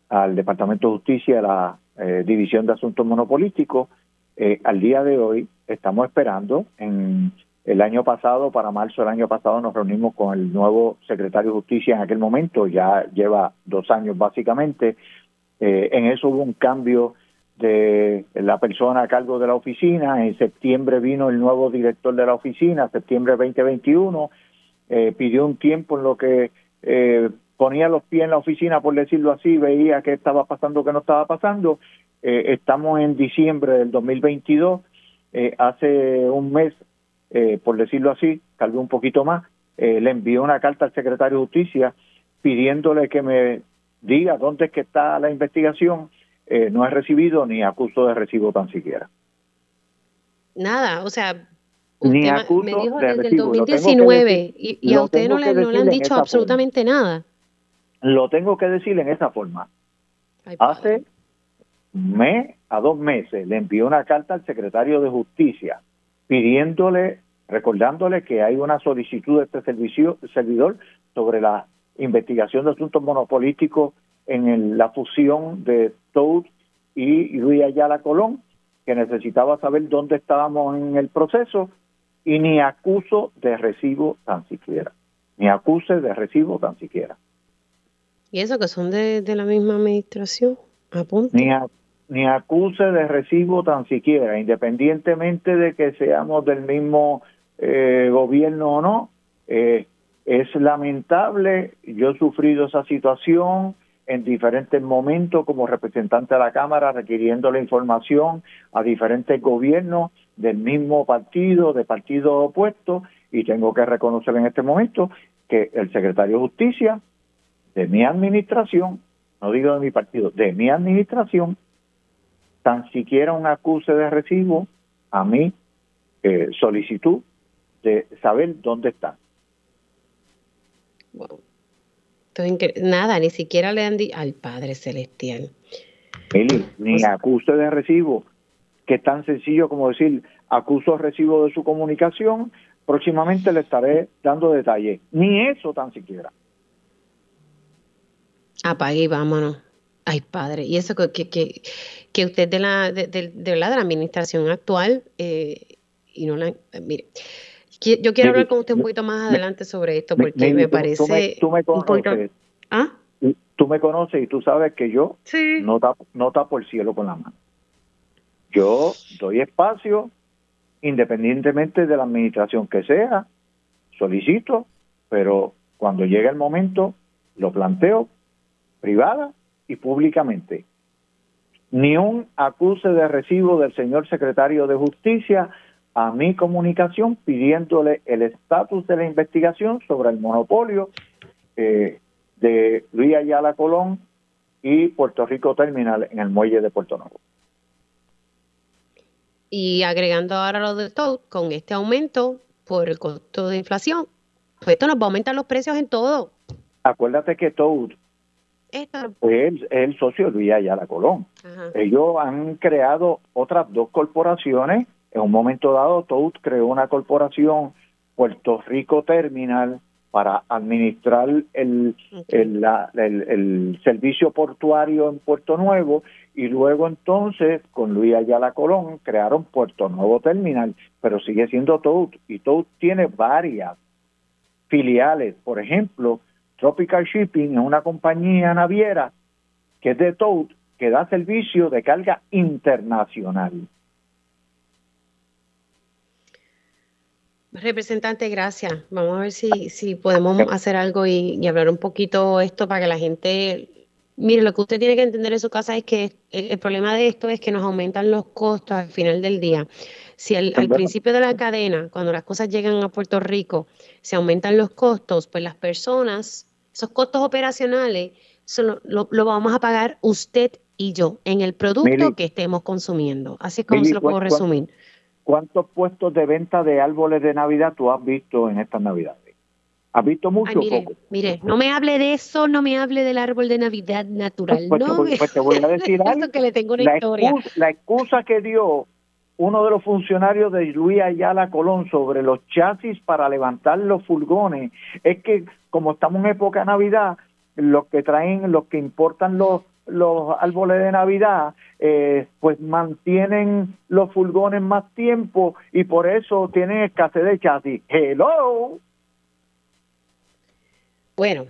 al Departamento de Justicia, a la eh, División de Asuntos Monopolísticos. Eh, al día de hoy estamos esperando. En el año pasado, para marzo del año pasado, nos reunimos con el nuevo secretario de Justicia en aquel momento, ya lleva dos años básicamente. Eh, en eso hubo un cambio de la persona a cargo de la oficina. En septiembre vino el nuevo director de la oficina, septiembre 2021, eh, pidió un tiempo en lo que eh, ponía los pies en la oficina, por decirlo así, veía qué estaba pasando, qué no estaba pasando. Eh, estamos en diciembre del 2022, hace un mes, por decirlo así, tal vez un poquito más, le envió una carta al secretario de Justicia pidiéndole que me diga dónde es que está la investigación eh, no he recibido ni acuso de recibo tan siquiera. Nada, o sea, ni acuso me dijo desde el 2019 y, a usted no le, han dicho absolutamente nada. Lo tengo que decir en esa forma. Hace mes, a dos meses, le envió una carta al secretario de Justicia pidiéndole, recordándole que hay una solicitud de este servicio, servidor sobre la investigación de asuntos monopolísticos en la fusión de Y Luis Ayala Colón, que necesitaba saber dónde estábamos en el proceso y ni acuso de recibo tan siquiera, ni acuse de recibo tan siquiera. ¿Y eso que son de, la misma administración? Ni, ni acuse de recibo tan siquiera, independientemente de que seamos del mismo eh, gobierno o no. Eh, es lamentable, yo he sufrido esa situación en diferentes momentos como representante de la Cámara requiriendo la información a diferentes gobiernos del mismo partido, de partidos opuestos, y tengo que reconocer en este momento que el secretario de Justicia de mi administración, no digo de mi partido, de mi administración, tan siquiera un acuse de recibo a mi eh, solicitud de saber dónde está. Nada, ni siquiera le han dicho al Padre Celestial. ni acuse de recibo, que es tan sencillo como decir, acuso recibo de su comunicación, próximamente le estaré dando detalles. Ni eso tan siquiera. Apague y vámonos. Ay, padre. Y eso que, que, que usted de la, de, de, la, de la administración actual, eh, y no la, mire, yo quiero hablar con usted un poquito más adelante sobre esto porque me parece tú me, conoces, ¿Ah? Tú me conoces y tú sabes que yo no, tapo, no tapo el cielo con la mano. Yo doy espacio independientemente de la administración que sea, solicito, pero cuando llegue el momento lo planteo privada y públicamente. Ni un acuse de recibo del señor secretario de Justicia a mi comunicación pidiéndole el estatus de la investigación sobre el monopolio eh, de Luis Ayala Colón y Puerto Rico Terminal en el muelle de Puerto Nuevo. Y agregando ahora lo de todo, con este aumento por el costo de inflación, pues esto nos va a aumentar los precios en todo. Acuérdate que Toad es el, socio de Luis Ayala Colón. Ellos han creado otras dos corporaciones. En un momento dado, Toad creó una corporación, Puerto Rico Terminal, para administrar el, el, el, servicio portuario en Puerto Nuevo. Y luego entonces con Luis Ayala Colón crearon Puerto Nuevo Terminal, pero sigue siendo Toad. Y Toad tiene varias filiales, por ejemplo, Tropical Shipping es una compañía naviera que es de Toad, que da servicio de carga internacional. Representante, gracias. Vamos a ver si, si podemos hacer algo y, hablar un poquito esto para que la gente... Mire, lo que usted tiene que entender en su casa es que el, problema de esto es que nos aumentan los costos al final del día. Si al principio de la cadena, cuando las cosas llegan a Puerto Rico, se aumentan los costos, pues las personas, esos costos operacionales, lo, vamos a pagar usted y yo en el producto que estemos consumiendo. Así es como se lo puedo resumir. ¿Cuántos puestos de venta de árboles de Navidad tú has visto en estas Navidades? ¿Has visto mucho mire, poco? Mire, no me hable de eso, no me hable del árbol de Navidad natural. Pues, no, pues, pues te voy a decir (laughs) algo. que le tengo una historia. la excusa que dio uno de los funcionarios de Luis Ayala Colón sobre los chasis para levantar los furgones es que como estamos en época de Navidad, los que traen, los que importan los, los árboles de Navidad, eh, pues mantienen los furgones más tiempo y por eso tienen escasez de chasis. Hello. Bueno,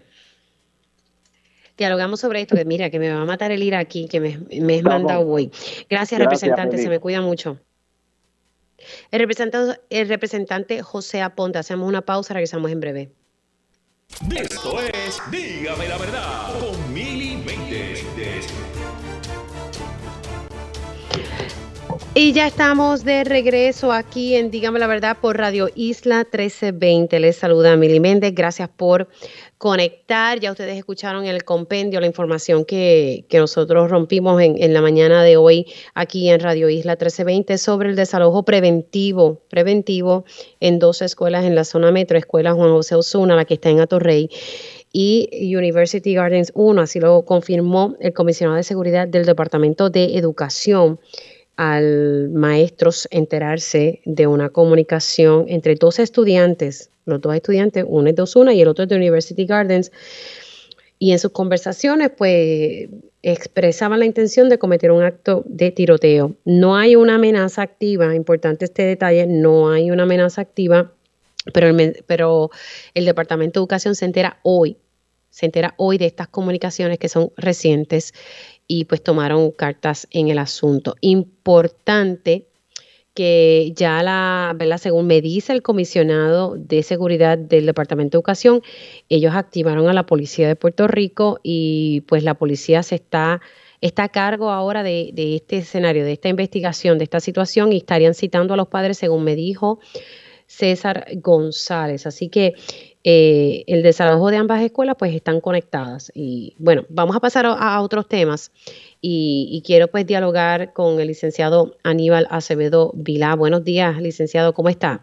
dialogamos sobre esto, que mira, que me va a matar el ir aquí, que me, me he mandado hoy. Gracias, representante, se me cuida mucho. El representante, el representante José Aponte, hacemos una pausa, regresamos en breve. Esto es Dígame la verdad con Mili Y ya estamos de regreso aquí en Dígame la verdad por Radio Isla 1320. Les saluda Mili Méndez. Gracias por conectar. Ya ustedes escucharon el compendio, la información que, nosotros rompimos en, la mañana de hoy aquí en Radio Isla 1320 sobre el desalojo preventivo, preventivo en dos escuelas en la zona metro, Escuela Juan José Osuna, la que está en Atorrey, y University Gardens 1, así lo confirmó el comisionado de seguridad del Departamento de Educación al maestros enterarse de una comunicación entre dos estudiantes, los dos estudiantes, uno es de Osuna y el otro es de University Gardens, y en sus conversaciones pues expresaban la intención de cometer un acto de tiroteo. No hay una amenaza activa, importante este detalle, no hay una amenaza activa, pero el, pero el Departamento de Educación se entera hoy, se entera hoy de estas comunicaciones que son recientes y pues tomaron cartas en el asunto. Importante que ya la, ¿verdad? según me dice el comisionado de seguridad del Departamento de Educación, ellos activaron a la policía de Puerto Rico y pues la policía se está, está a cargo ahora de, de este escenario, de esta investigación, de esta situación y estarían citando a los padres, según me dijo César González. Así que eh, el desalojo de ambas escuelas pues están conectadas. Y bueno, vamos a pasar a, otros temas y, quiero pues dialogar con el licenciado Aníbal Acevedo Vilá. Buenos días, licenciado, ¿cómo está?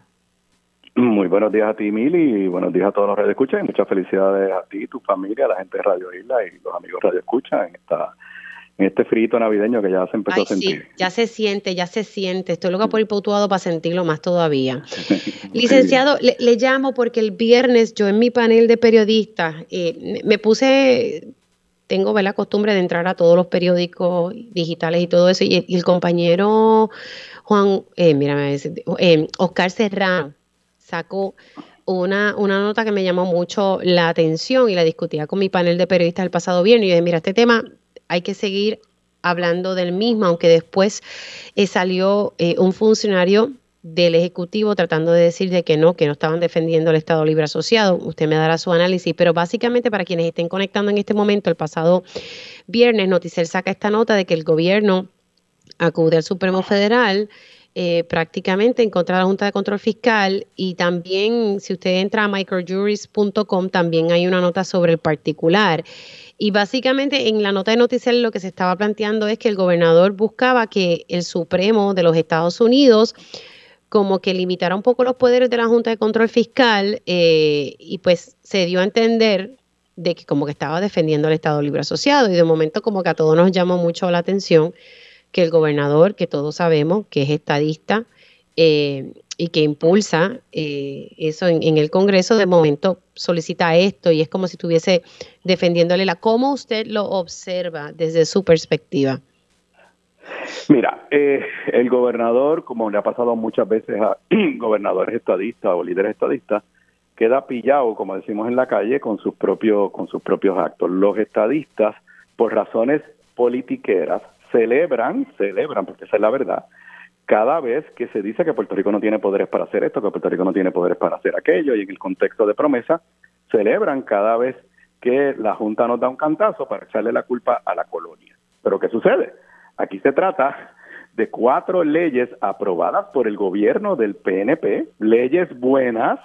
Muy buenos días a ti, Mili, y buenos días a todos los Radio Escucha, y muchas felicidades a ti, tu familia, a la gente de Radio Isla y los amigos Radio Escucha en esta en este frito navideño que ya se empezó a sentir. Sí, ya se siente, ya se siente. Estoy loca por ir pautuado para sentirlo más todavía. (laughs) Licenciado, le, llamo porque el viernes yo en mi panel de periodistas eh, me puse, tengo la costumbre de entrar a todos los periódicos digitales y todo eso, y, el compañero Juan, eh, mira, eh, Oscar Serrano sacó una, una nota que me llamó mucho la atención y la discutía con mi panel de periodistas el pasado viernes. Y yo dije, mira, este tema hay que seguir hablando del mismo, aunque después eh, salió eh, un funcionario del Ejecutivo tratando de decir de que no, que no estaban defendiendo el Estado Libre Asociado. Usted me dará su análisis, pero básicamente para quienes estén conectando en este momento, el pasado viernes, Noticel saca esta nota de que el gobierno acude al Supremo Federal eh, prácticamente en contra de la Junta de Control Fiscal y también si usted entra a microjuris.com también hay una nota sobre el particular. Y básicamente en la nota de noticias lo que se estaba planteando es que el gobernador buscaba que el Supremo de los Estados Unidos como que limitara un poco los poderes de la Junta de Control Fiscal eh, y pues se dio a entender de que como que estaba defendiendo al Estado Libre Asociado. Y de momento como que a todos nos llamó mucho la atención que el gobernador, que todos sabemos que es estadista, eh, y que impulsa eh, eso en, el Congreso, de momento solicita esto y es como si estuviese defendiéndole la. ¿Cómo usted lo observa desde su perspectiva? Mira, eh, el gobernador, como le ha pasado muchas veces a (clears throat) gobernadores estadistas o líderes estadistas, queda pillado, como decimos en la calle, con sus propios, con sus propios actos. Los estadistas, por razones politiqueras, celebran, celebran, porque esa es la verdad, cada vez que se dice que Puerto Rico no tiene poderes para hacer esto, que Puerto Rico no tiene poderes para hacer aquello, y en el contexto de promesa, celebran cada vez que la Junta nos da un cantazo para echarle la culpa a la colonia. Pero ¿qué sucede? Aquí se trata de cuatro leyes aprobadas por el gobierno del PNP, leyes buenas,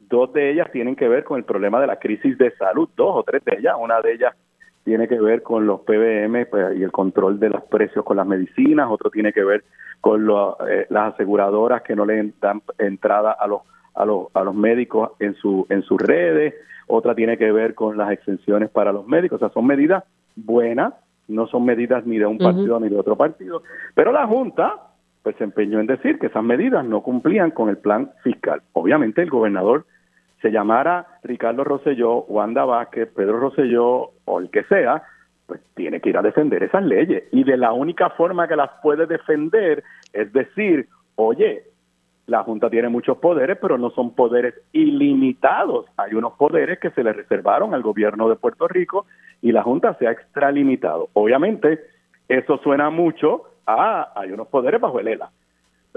dos de ellas tienen que ver con el problema de la crisis de salud, dos o tres de ellas, una de ellas tiene que ver con los PBM pues, y el control de los precios con las medicinas, otro tiene que ver con eh, las aseguradoras que no le dan entrada a los, a los, a los médicos en, su, en sus redes, otra tiene que ver con las exenciones para los médicos, o sea, son medidas buenas, no son medidas ni de un partido ni de otro partido, pero la Junta pues se empeñó en decir que esas medidas no cumplían con el plan fiscal. Obviamente el gobernador se llamara Ricardo Rosselló, Wanda Vázquez, Pedro Rosselló o el que sea, pues tiene que ir a defender esas leyes. Y de la única forma que las puede defender es decir, oye, la Junta tiene muchos poderes, pero no son poderes ilimitados. Hay unos poderes que se le reservaron al gobierno de Puerto Rico y la Junta se ha extralimitado. Obviamente, eso suena mucho a hay unos poderes bajo el ELA.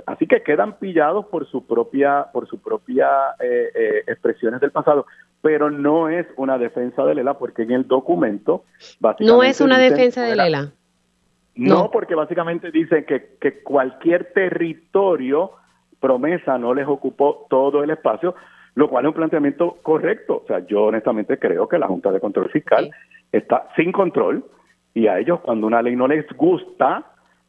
Así que quedan pillados por su propia, por su propia eh, eh, expresiones del pasado, pero no es una defensa de Lela porque en el documento no es una defensa de Lela. No, porque básicamente dice que, que cualquier territorio promesa no les ocupó todo el espacio, lo cual es un planteamiento correcto. O sea, yo honestamente creo que la Junta de Control Fiscal está sin control y a ellos cuando una ley no les gusta,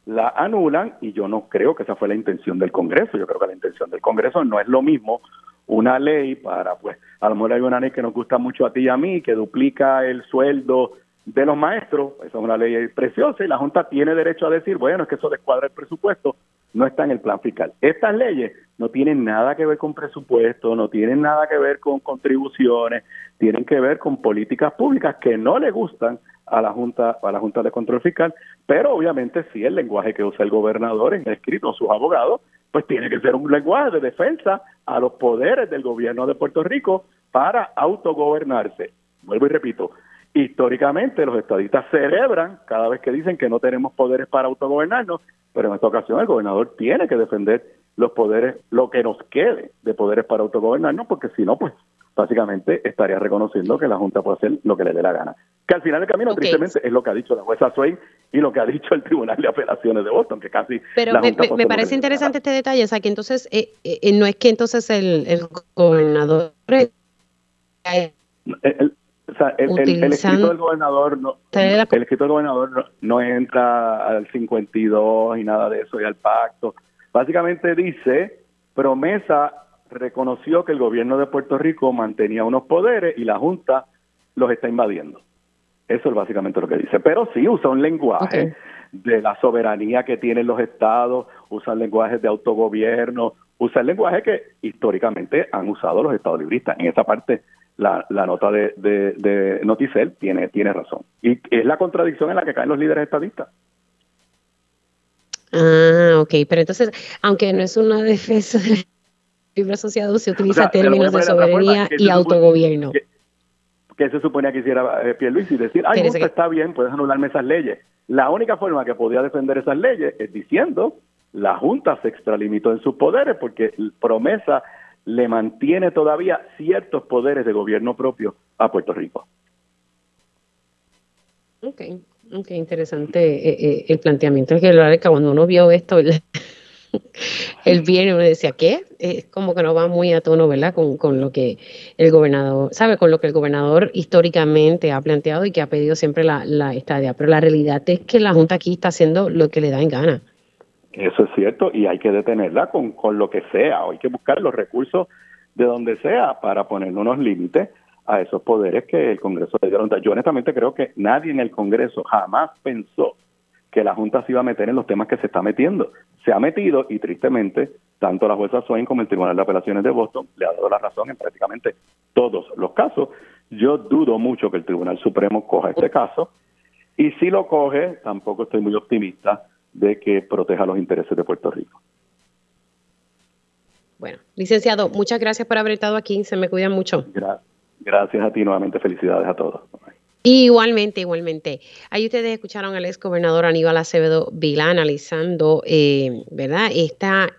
la anulan y yo no creo que esa fue la intención del Congreso. Yo creo que la intención del Congreso no es lo mismo una ley para, pues, a lo mejor hay una ley que nos gusta mucho a ti y a mí, que duplica el sueldo de los maestros, esa es una ley preciosa y la Junta tiene derecho a decir, bueno, es que eso descuadra el presupuesto, no está en el plan fiscal. Estas leyes no tienen nada que ver con presupuesto, no tienen nada que ver con contribuciones, tienen que ver con políticas públicas que no le gustan a la Junta, a la Junta de Control Fiscal, pero obviamente sí el lenguaje que usa el gobernador en el escrito, sus abogados, pues tiene que ser un lenguaje de defensa a los poderes del gobierno de Puerto Rico para autogobernarse. Vuelvo y repito, históricamente los estadistas celebran cada vez que dicen que no tenemos poderes para autogobernarnos, pero en esta ocasión el gobernador tiene que defender los poderes, lo que nos quede de poderes para autogobernarnos, porque si no, pues básicamente estaría reconociendo que la Junta puede hacer lo que le dé la gana. Que al final del camino, tristemente, es lo que ha dicho la jueza Swain y lo que ha dicho el Tribunal de Apelaciones de Boston, que casi... Pero me, parece interesante este detalle, o sea, que entonces, eh, eh, no es que entonces el, el gobernador... El, o sea, el, escrito del gobernador no, el escrito del gobernador no, entra al 52 y nada de eso y al pacto. Básicamente dice promesa reconoció que el gobierno de Puerto Rico mantenía unos poderes y la Junta los está invadiendo. Eso es básicamente lo que dice. Pero sí usa un lenguaje de la soberanía que tienen los estados, usa lenguajes de autogobierno, usa el lenguaje que históricamente han usado los estados libristas. En esa parte la, la nota de, de, Noticel tiene, tiene razón. Y es la contradicción en la que caen los líderes estadistas. Ah, ok, pero entonces, aunque no es una (laughs) defensa de libre asociado se utiliza términos de soberanía y autogobierno. Que, se suponía que hiciera eh, Pierluisi y decir, ay, está bien, puedes anularme esas leyes. La única forma que podía defender esas leyes es diciendo, la Junta se extralimitó en sus poderes porque promesa le mantiene todavía ciertos poderes de gobierno propio a Puerto Rico. Ok, ok, interesante eh, eh, el planteamiento. Es que cuando uno vio esto, el viernes uno decía, ¿qué? Es como que no va muy a tono, ¿verdad? Con, con, lo que el gobernador, ¿sabe? Con lo que el gobernador históricamente ha planteado y que ha pedido siempre la, la estadía. Pero la realidad es que la Junta aquí está haciendo lo que le da en gana. Eso es cierto y hay que detenerla con, con lo que sea. Hay que buscar los recursos de donde sea para poner unos límites a esos poderes que el Congreso le dieron. Yo honestamente creo que nadie en el Congreso jamás pensó que la Junta se iba a meter en los temas que se está metiendo. Se ha metido y tristemente, tanto la jueza Swain como el Tribunal de Apelaciones de Boston le ha dado la razón en prácticamente todos los casos. Yo dudo mucho que el Tribunal Supremo coja este caso y si lo coge, tampoco estoy muy optimista de que proteja los intereses de Puerto Rico. Bueno, licenciado, muchas gracias por haber estado aquí. Se me cuidan mucho. gracias a ti nuevamente. Felicidades a todos. Igualmente, igualmente. Ahí ustedes escucharon al ex gobernador Aníbal Acevedo Vilá analizando, eh, ¿verdad? Esta,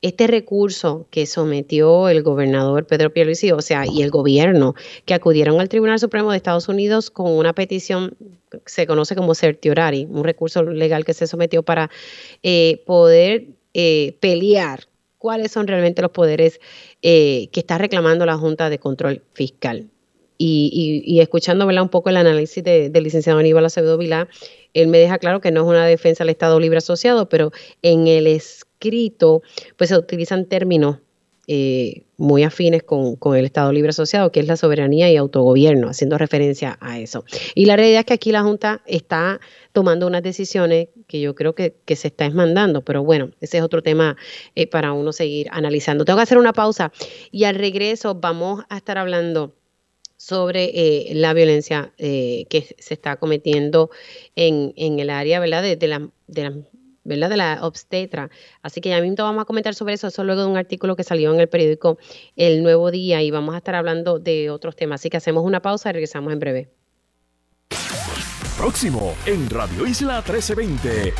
este recurso que sometió el gobernador Pedro Pierluisi, o sea, y el gobierno, que acudieron al Tribunal Supremo de Estados Unidos con una petición que se conoce como certiorari, un recurso legal que se sometió para eh, poder eh, pelear cuáles son realmente los poderes que está reclamando la Junta de Control Fiscal y, escuchando un poco el análisis del licenciado Aníbal Acevedo Vilá, él me deja claro que no es una defensa del Estado Libre Asociado, pero en el escrito pues se utilizan términos eh, muy afines con, el Estado Libre Asociado, que es la soberanía y autogobierno, haciendo referencia a eso. Y la realidad es que aquí la Junta está tomando unas decisiones que yo creo que, se está esmandando, pero bueno, ese es otro tema eh, para uno seguir analizando. Tengo que hacer una pausa y al regreso vamos a estar hablando sobre eh, la violencia eh, que se está cometiendo en, en el área ¿verdad? De, la, de, la, ¿verdad? de la obstetra. Así que ya mismo vamos a comentar sobre eso, eso luego de un artículo que salió en el periódico El Nuevo Día y vamos a estar hablando de otros temas. Así que hacemos una pausa y regresamos en breve. Próximo en Radio Isla 1320.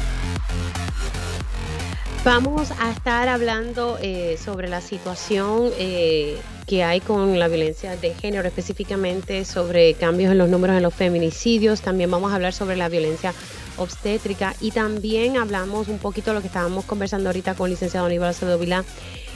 Vamos a estar hablando eh, sobre la situación eh, que hay con la violencia de género, específicamente sobre cambios en los números en los feminicidios. También vamos a hablar sobre la violencia obstétrica y también hablamos un poquito de lo que estábamos conversando ahorita con el licenciado Aníbal Acevedo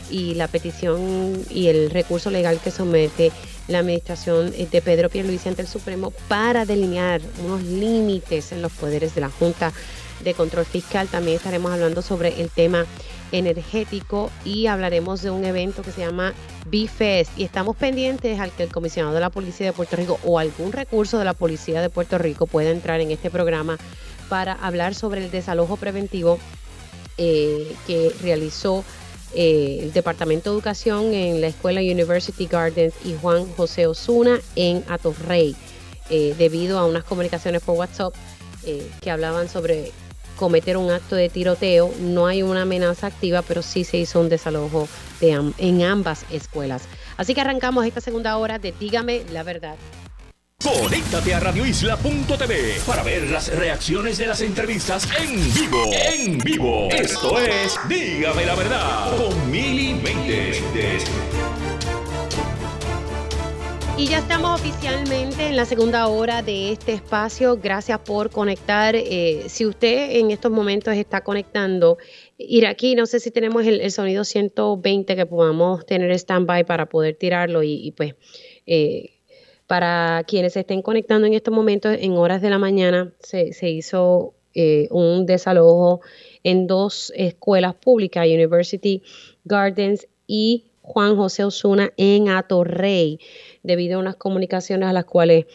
y la petición y el recurso legal que somete la administración de Pedro Pierluisi ante el Supremo para delinear unos límites en los poderes de la Junta de Control Fiscal. También estaremos hablando sobre el tema energético y hablaremos de un evento que se llama B-Fest y estamos pendientes al que el comisionado de la Policía de Puerto Rico o algún recurso de la Policía de Puerto Rico pueda entrar en este programa para hablar sobre el desalojo preventivo eh, que realizó eh, el Departamento de Educación en la Escuela University Gardens y Juan José Osuna en Atorrey, eh, debido a unas comunicaciones por WhatsApp que hablaban sobre cometer un acto de tiroteo. No hay una amenaza activa, pero sí se hizo un desalojo en ambas escuelas. Así que arrancamos esta segunda hora de Dígame la verdad. Conéctate a radioisla.tv para ver las reacciones de las entrevistas en vivo. En vivo. Esto es Dígame la verdad con Mili Méndez. Y ya estamos oficialmente en la segunda hora de este espacio. Gracias por conectar. Eh, si usted en estos momentos está conectando, ir aquí, no sé si tenemos el, sonido 120 que podamos tener stand-by para poder tirarlo y, pues eh, para quienes estén conectando en estos momentos, en horas de la mañana se, hizo eh, un desalojo en dos escuelas públicas, University Gardens y Juan José Osuna en Atorrey, debido a unas comunicaciones a las cuales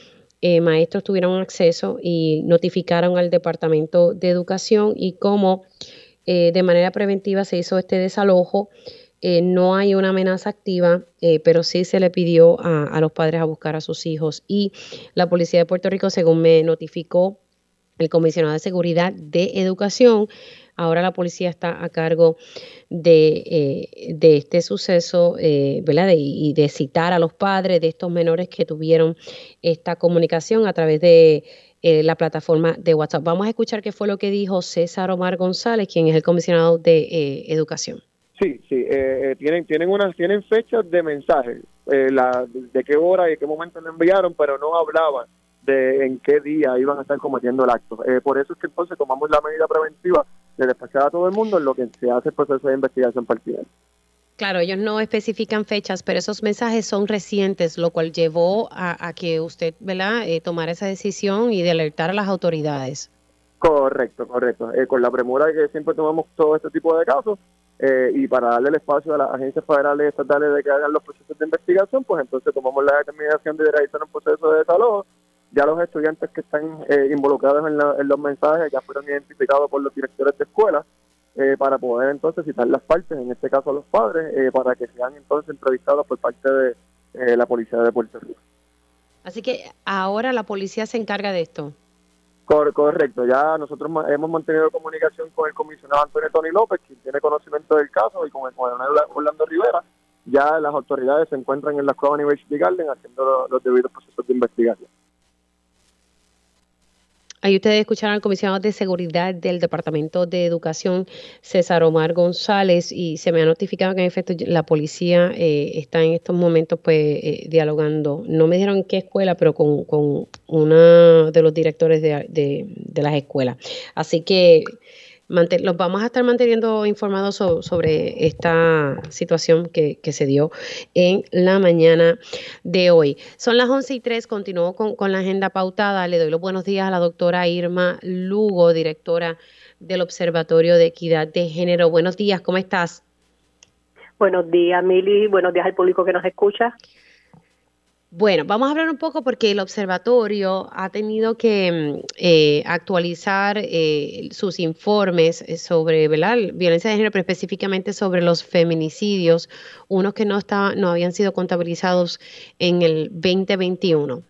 eh, maestros tuvieron acceso y notificaron al Departamento de Educación y cómo eh, de manera preventiva se hizo este desalojo eh, no hay una amenaza activa, eh, pero sí se le pidió a, los padres a buscar a sus hijos. Y la Policía de Puerto Rico, según me notificó el comisionado de Seguridad de Educación, ahora la policía está a cargo de, eh, este suceso, ¿verdad? y de citar a los padres de estos menores que tuvieron esta comunicación a través de la plataforma de WhatsApp. Vamos a escuchar qué fue lo que dijo César Omar González, quien es el comisionado de Educación. Sí, sí, eh, eh, tienen tienen unas tienen fechas de mensaje, eh, la, de qué hora y qué momento le enviaron, pero no hablaban de en qué día iban a estar cometiendo el acto. por eso es que entonces tomamos la medida preventiva de despachar a todo el mundo en lo que se hace el proceso de investigación pertinente. Claro, ellos no especifican fechas, pero esos mensajes son recientes, lo cual llevó a, que usted ¿verdad? tomara esa decisión y de alertar a las autoridades. Correcto, correcto. con la premura que siempre tomamos todo este tipo de casos, eh, y para darle el espacio a las agencias federales y estatales de que hagan los procesos de investigación, pues entonces tomamos la determinación de realizar un proceso de desalojo. Ya los estudiantes que están eh, involucrados en, los mensajes ya fueron identificados por los directores de escuelas eh, para poder entonces citar las partes, en este caso a los padres, para que sean entonces entrevistados por parte de la Policía de Puerto Rico. Así que ahora la policía se encarga de esto correcto, ya nosotros hemos mantenido comunicación con el comisionado Antonio Tony López, quien tiene conocimiento del caso, y con el coronel Orlando Rivera. Ya las autoridades se encuentran en la escuela University Garden haciendo los debidos procesos de investigación. Ahí ustedes escucharon al comisionado de seguridad del Departamento de Educación, César Omar González, y se me ha notificado que en efecto la policía eh, está en estos momentos pues eh, dialogando. No me dijeron en qué escuela, pero con, con uno de los directores de, de, de las escuelas. Así que los vamos a estar manteniendo informados sobre esta situación que, se dio en la mañana de hoy. Son las 11 y 3, continúo con, con la agenda pautada. Le doy los buenos días a la doctora Irma Lugo, directora del Observatorio de Equidad de Género. Buenos días, ¿cómo estás? Buenos días, Mili. Buenos días al público que nos escucha. Bueno, vamos a hablar un poco porque el observatorio ha tenido que mm, eh, actualizar eh, sus informes eh, sobre violencia de género, pero específicamente sobre los feminicidios, unos que no, estaban, no habían sido contabilizados en el 2021.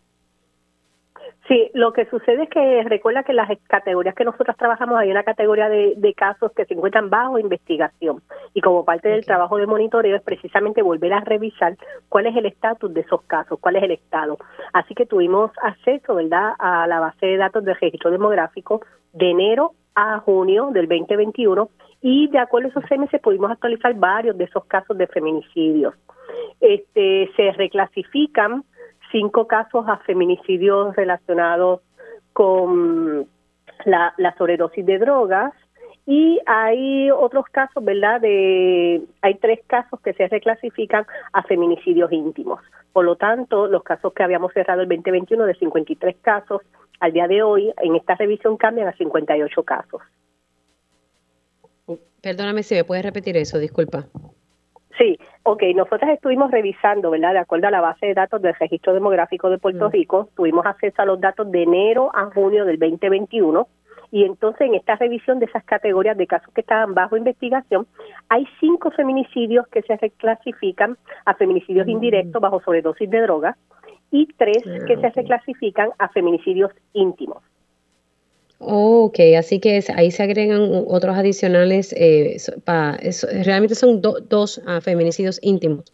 Sí, lo que sucede es que recuerda que las categorías que nosotros trabajamos hay una categoría de, casos que se encuentran bajo investigación y como parte del trabajo de monitoreo es precisamente volver a revisar cuál es el estatus de esos casos, cuál es el estado. Así que tuvimos acceso, ¿verdad?, a la base de datos del registro demográfico de enero a junio del 2021 y de acuerdo a esos meses pudimos actualizar varios de esos casos de feminicidios. Este, se reclasifican cinco casos a feminicidios relacionados con la, sobredosis de drogas y hay otros casos, ¿verdad? De hay tres casos que se reclasifican a feminicidios íntimos. Por lo tanto, los casos que habíamos cerrado el 2021 de 53 casos al día de hoy en esta revisión cambian a 58 casos. Perdóname si me puedes repetir eso, disculpa. Sí, ok, nosotros estuvimos revisando, ¿verdad? De acuerdo a la base de datos del registro demográfico de Puerto mm. Rico, tuvimos acceso a los datos de enero a junio del 2021 y entonces en esta revisión de esas categorías de casos que estaban bajo investigación, hay cinco feminicidios que se reclasifican a feminicidios mm. indirectos bajo sobredosis de drogas y tres que se reclasifican a feminicidios íntimos. Ok, así que ahí se agregan otros adicionales, eh, realmente son dos ah, feminicidios íntimos.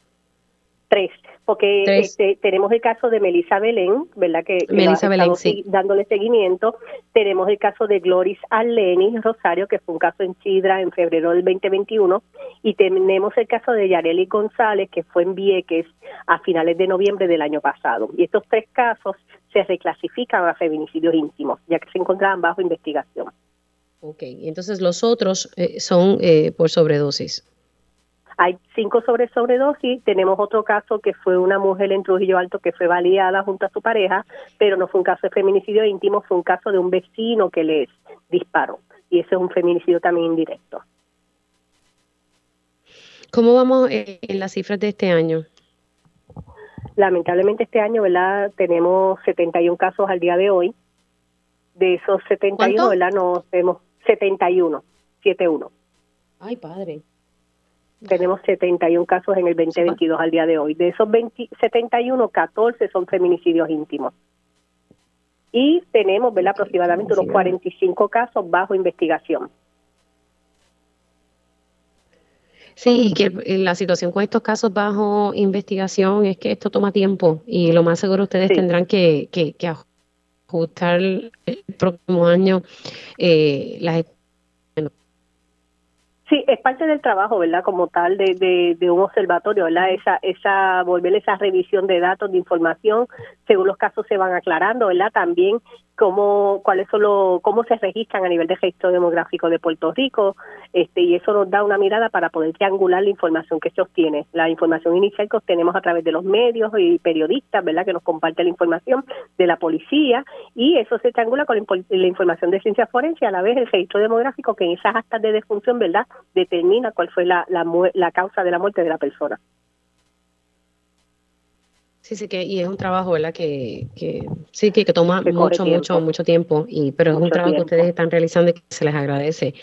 Tres porque este, tenemos el caso de Melissa Belén, ¿verdad? Que, Melissa Belén, sí. dándole seguimiento. Tenemos el caso de Gloris Arleni Rosario, que fue un caso en Sidra en febrero del 2021. Y tenemos el caso de Yareli González, que fue en Vieques a finales de noviembre del año pasado. Y estos tres casos se reclasifican a feminicidios íntimos, ya que se encontraban bajo investigación. Ok, entonces los otros eh, son eh, por sobredosis. Hay cinco sobre sobredosis. Tenemos otro caso que fue una mujer en Trujillo Alto que fue baleada junto a su pareja, pero no fue un caso de feminicidio íntimo, fue un caso de un vecino que les disparó. Y ese es un feminicidio también indirecto. ¿Cómo vamos en las cifras de este año? Lamentablemente este año, ¿verdad? Tenemos 71 casos al día de hoy. De esos 71, ¿verdad? Nos vemos 71, 71. Ay, padre. Tenemos 71 casos en el 2022 al día de hoy. De esos 20, 71, 14 son feminicidios íntimos. Y tenemos ¿verdad? aproximadamente unos 45 casos bajo investigación. Sí, y que la situación con estos casos bajo investigación es que esto toma tiempo y lo más seguro ustedes tendrán que, que, que, ajustar el próximo año eh, las Sí, es parte del trabajo, ¿verdad? Como tal de, de, de, un observatorio, ¿verdad? Esa, esa, volver esa revisión de datos, de información, según los casos se van aclarando, ¿verdad? También cómo, cuáles son los, cómo se registran a nivel de registro demográfico de Puerto Rico, este, y eso nos da una mirada para poder triangular la información que se obtiene, la información inicial que obtenemos a través de los medios y periodistas, ¿verdad? Que nos comparten la información de la policía, y eso se triangula con la, información de ciencia forense, a la vez el registro demográfico que en esas actas de defunción, ¿verdad? Determina cuál fue la, la, la causa de la muerte de la persona. Sí, sí, que y es un trabajo, ¿verdad? Que, que sí, que, toma mucho, mucho, mucho tiempo, y, pero es un trabajo que ustedes están realizando y que se les agradece.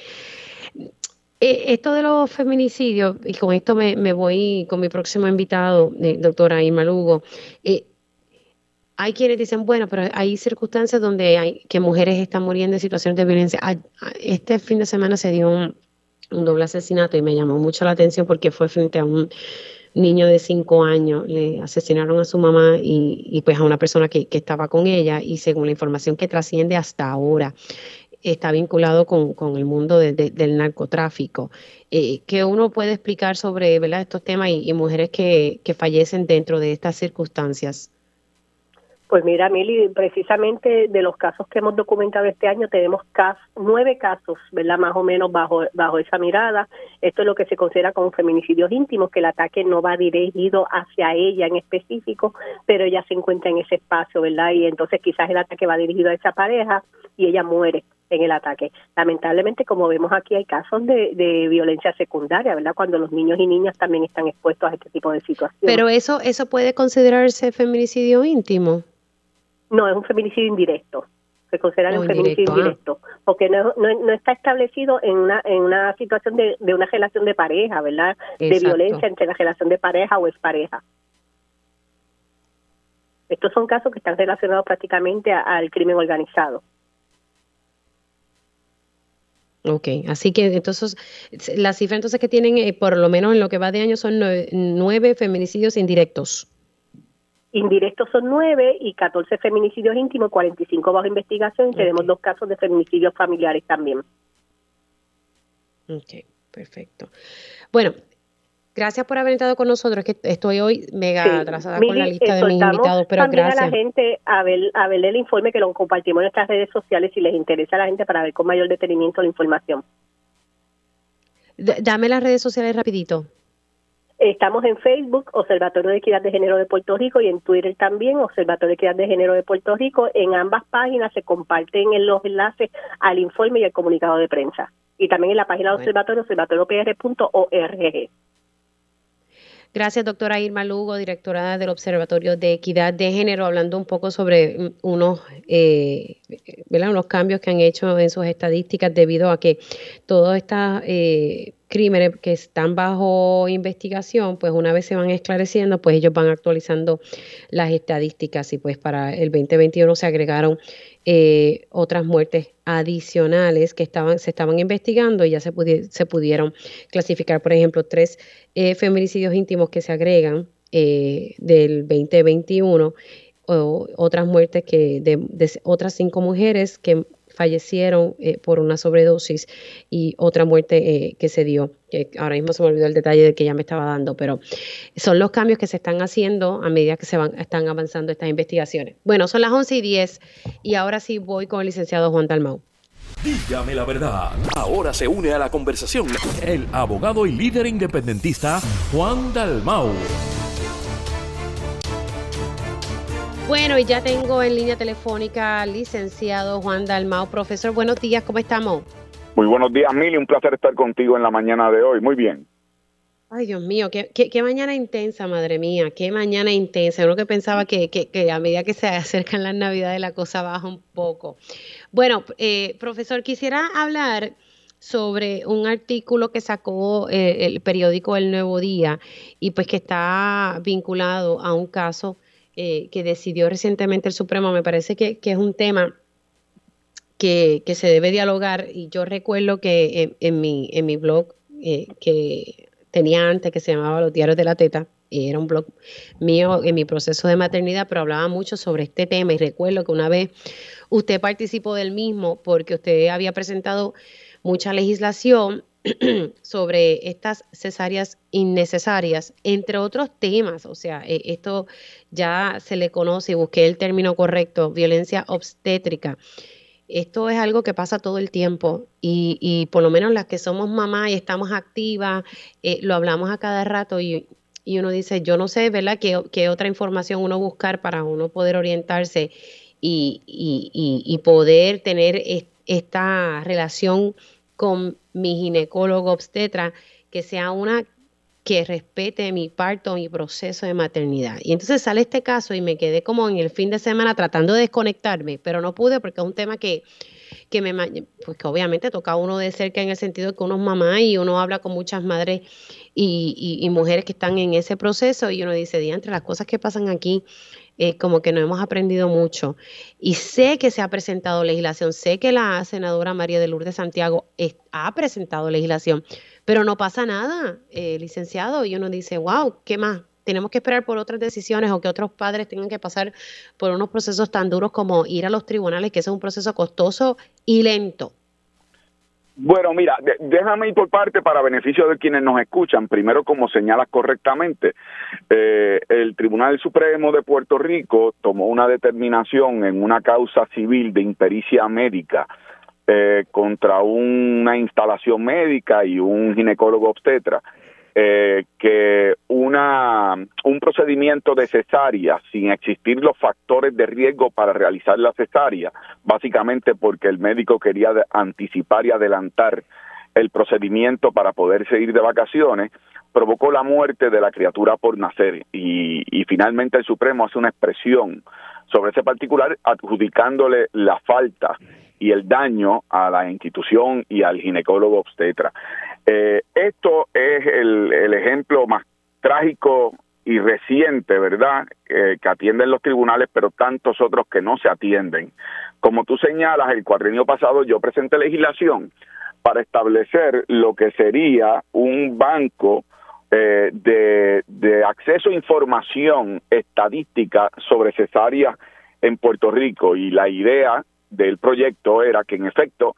Eh, esto de los feminicidios, y con esto me, me voy con mi próximo invitado, eh, doctora Irma Lugo, eh, hay quienes dicen, bueno, pero hay circunstancias donde hay que mujeres están muriendo en situaciones de violencia. Este fin de semana se dio un, un doble asesinato y me llamó mucho la atención porque fue frente a un niño de cinco años, le asesinaron a su mamá y, pues a una persona que, estaba con ella y según la información que trasciende hasta ahora, está vinculado con, el mundo del narcotráfico. Eh, ¿Qué uno puede explicar sobre ¿verdad? estos temas y, mujeres que, que fallecen dentro de estas circunstancias? Pues mira, Mili, precisamente de los casos que hemos documentado este año, tenemos nueve casos, ¿verdad? Más o menos bajo, bajo esa mirada. Esto es lo que se considera como feminicidios íntimos, que el ataque no va dirigido hacia ella en específico, pero ella se encuentra en ese espacio, ¿verdad? Y entonces quizás el ataque va dirigido a esa pareja y ella muere en el ataque. Lamentablemente, como vemos aquí, hay casos de, de, violencia secundaria, ¿verdad? Cuando los niños y niñas también están expuestos a este tipo de situaciones. Pero eso, eso puede considerarse feminicidio íntimo. No, es un feminicidio indirecto. Se considera un feminicidio ah. indirecto, porque no, no, está establecido en una, en una situación de, de una relación de pareja, ¿verdad? De violencia entre la relación de pareja o expareja. Estos son casos que están relacionados prácticamente al crimen organizado. Ok, así que entonces la cifra entonces que tienen, eh, por lo menos en lo que va de año, son nueve feminicidios indirectos. Indirectos son nueve y 14 feminicidios íntimos, 45 bajo investigación y tenemos dos casos de feminicidios familiares también. Ok, perfecto. Bueno, gracias por haber estado con nosotros. que estoy hoy mega atrasada con la lista de mis invitados, pero gracias. a la gente a ver, a ver el informe que lo compartimos en nuestras redes sociales si les interesa a la gente para ver con mayor detenimiento la información. dame las redes sociales rapidito. Estamos en Facebook, Observatorio de Equidad de Género de Puerto Rico, y en Twitter también, Observatorio de Equidad de Género de Puerto Rico. En ambas páginas se comparten los enlaces al informe y al comunicado de prensa. y también en la página del observatorio, observatoriopr.org. Gracias, doctora Irma Lugo, directora del Observatorio de Equidad de Género, hablando un poco sobre mm, unos, eh, unos cambios que han hecho en sus estadísticas debido a que todos estos eh, crímenes que están bajo investigación, pues una vez se van esclareciendo, pues ellos van actualizando las estadísticas y pues para el 2021 se agregaron eh, otras muertes adicionales que estaban, se estaban investigando y ya se, pudieron clasificar, por ejemplo, tres eh, feminicidios íntimos que se agregan eh, del 2021, o otras muertes que de, otras cinco mujeres que fallecieron eh, por una sobredosis y otra muerte que se dio, ahora mismo se me olvidó el detalle de que ya me estaba dando, pero son los cambios que se están haciendo a medida que se van, están avanzando estas investigaciones. Bueno, son las 11 y 10 y ahora sí voy con el licenciado Juan Dalmau. Dígame la verdad. Ahora se une a la conversación el abogado y líder independentista Juan Dalmau. Bueno, y ya tengo en línea telefónica al licenciado Juan Dalmau. Profesor, buenos días, ¿cómo estamos? Muy buenos días, Mili. Un placer estar contigo en la mañana de hoy. Muy bien. Ay, Dios mío, qué, qué, mañana intensa, madre mía, qué mañana intensa. Uno que pensaba que, que, a medida que se (laughs) acercan las navidades la cosa baja un poco. Bueno, eh, profesor, quisiera hablar sobre un artículo que sacó eh, el periódico El Nuevo Día y pues que está vinculado a un caso eh, que decidió recientemente el Supremo. Me parece que, es un tema que, se debe dialogar y yo recuerdo que en, mi, en mi blog que tenía antes que se llamaba Los Diarios de la Teta, y era un blog mío en mi proceso de maternidad, pero hablaba mucho sobre este tema y recuerdo que una vez usted participó del mismo porque usted había presentado mucha legislación (clears throat) sobre estas cesáreas innecesarias, entre otros temas, o sea, e, esto ya se le conoce, busqué el término correcto, violencia obstétrica esto es algo que pasa todo el tiempo y, y por lo menos las que somos mamá y estamos activas, eh, lo hablamos a cada rato y, y, uno dice, yo no sé, ¿verdad?, qué, qué otra información uno buscar para uno poder orientarse y, y poder tener esta relación con mi ginecólogo obstetra que sea una que respete mi parto, mi proceso de maternidad. Y entonces sale este caso y me quedé como en el fin de semana tratando de desconectarme, pero no pude porque es un tema que, que me, pues que obviamente toca a uno de cerca en el sentido de que uno es mamá y uno habla con muchas madres y, y, mujeres que están en ese proceso y uno dice, entre las cosas que pasan aquí, eh, como que no hemos aprendido mucho. Y sé que se ha presentado legislación, sé que la senadora María de Lourdes Santiago ha presentado legislación, pero no pasa nada, eh, licenciado, y uno dice, wow, ¿qué más? Tenemos que esperar por otras decisiones o que otros padres tengan que pasar por unos procesos tan duros como ir a los tribunales, que es un proceso costoso y lento. Bueno, mira, déjame ir por parte para beneficio de quienes nos escuchan. Primero, como señalas correctamente, eh, el Tribunal Supremo de Puerto Rico tomó una determinación en una causa civil de impericia médica eh, contra una instalación médica y un ginecólogo obstetra, eh, que una, un procedimiento de cesárea sin existir los factores de riesgo para realizar la cesárea, básicamente porque el médico quería anticipar y adelantar el procedimiento para poder seguir de vacaciones, provocó la muerte de la criatura por nacer. Y, y finalmente el Supremo hace una expresión sobre ese particular adjudicándole la falta y el daño a la institución y al ginecólogo obstetra. Eh, esto es el, el, ejemplo más trágico y reciente, ¿verdad?, que atienden los tribunales, pero tantos otros que no se atienden. Como tú señalas, el cuadrenio pasado yo presenté legislación para establecer lo que sería un banco eh, de, de acceso a información estadística sobre cesáreas en Puerto Rico y la idea del proyecto era que en efecto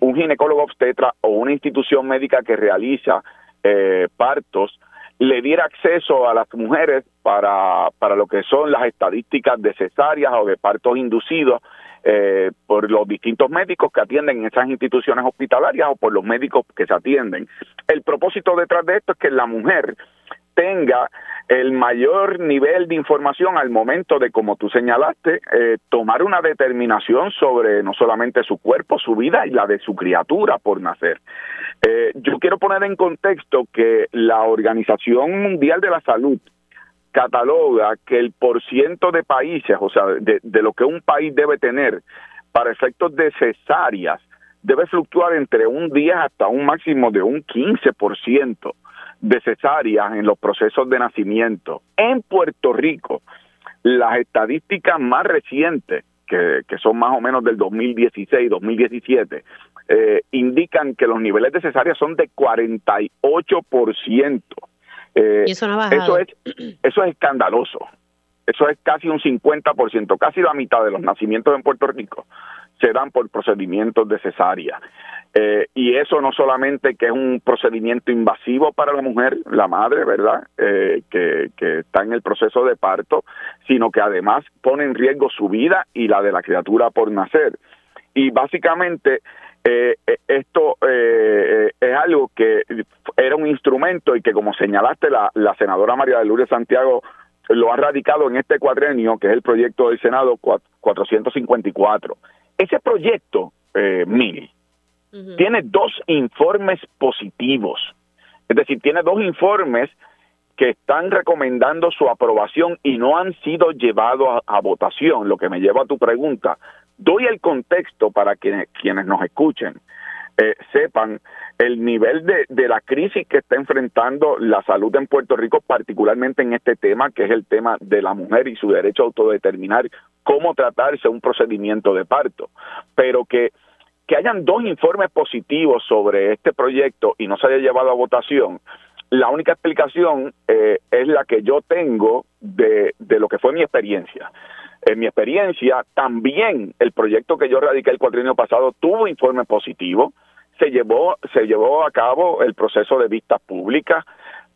un ginecólogo obstetra o una institución médica que realiza eh, partos le diera acceso a las mujeres para, para lo que son las estadísticas de cesáreas o de partos inducidos eh, por los distintos médicos que atienden en esas instituciones hospitalarias o por los médicos que se atienden. El propósito detrás de esto es que la mujer tenga el mayor nivel de información al momento de, como tú señalaste, eh, tomar una determinación sobre no solamente su cuerpo, su vida y la de su criatura por nacer. Eh, yo quiero poner en contexto que la Organización Mundial de la Salud cataloga que el porciento de países, o sea, de, de lo que un país debe tener para efectos de cesáreas, debe fluctuar entre un 10 hasta un máximo de un 15% de cesáreas en los procesos de nacimiento. En Puerto Rico, las estadísticas más recientes, que, son más o menos del 2016-2017, eh, indican que los niveles de cesáreas son de 48%. Eh, ¿Y eso, no eso, es, eso es escandaloso. Eso es casi un 50%, casi la mitad de los nacimientos en Puerto Rico se dan por procedimientos de cesárea. Eh, y eso no solamente que es un procedimiento invasivo para la mujer, la madre, ¿verdad? Eh, que, está en el proceso de parto, sino que además pone en riesgo su vida y la de la criatura por nacer. Y básicamente eh, esto es algo que era un instrumento y que como señalaste la, la senadora María de Lourdes Santiago lo ha radicado en este cuadrenio, que es el proyecto del Senado 454. Ese proyecto, eh, Mil, tiene dos informes positivos. Es decir, tiene dos informes que están recomendando su aprobación y no han sido llevados a, votación, lo que me lleva a tu pregunta. Doy el contexto para que quienes nos escuchen eh, sepan el nivel de, de, la crisis que está enfrentando la salud en Puerto Rico, particularmente en este tema, que es el tema de la mujer y su derecho a autodeterminar cómo tratarse un procedimiento de parto. Pero que, que hayan dos informes positivos sobre este proyecto y no se haya llevado a votación, la única explicación eh, es la que yo tengo de, de lo que fue mi experiencia. En mi experiencia, también el proyecto que yo radiqué el cuatrienio pasado tuvo informe positivo, se llevó, se llevó a cabo el proceso de vistas públicas,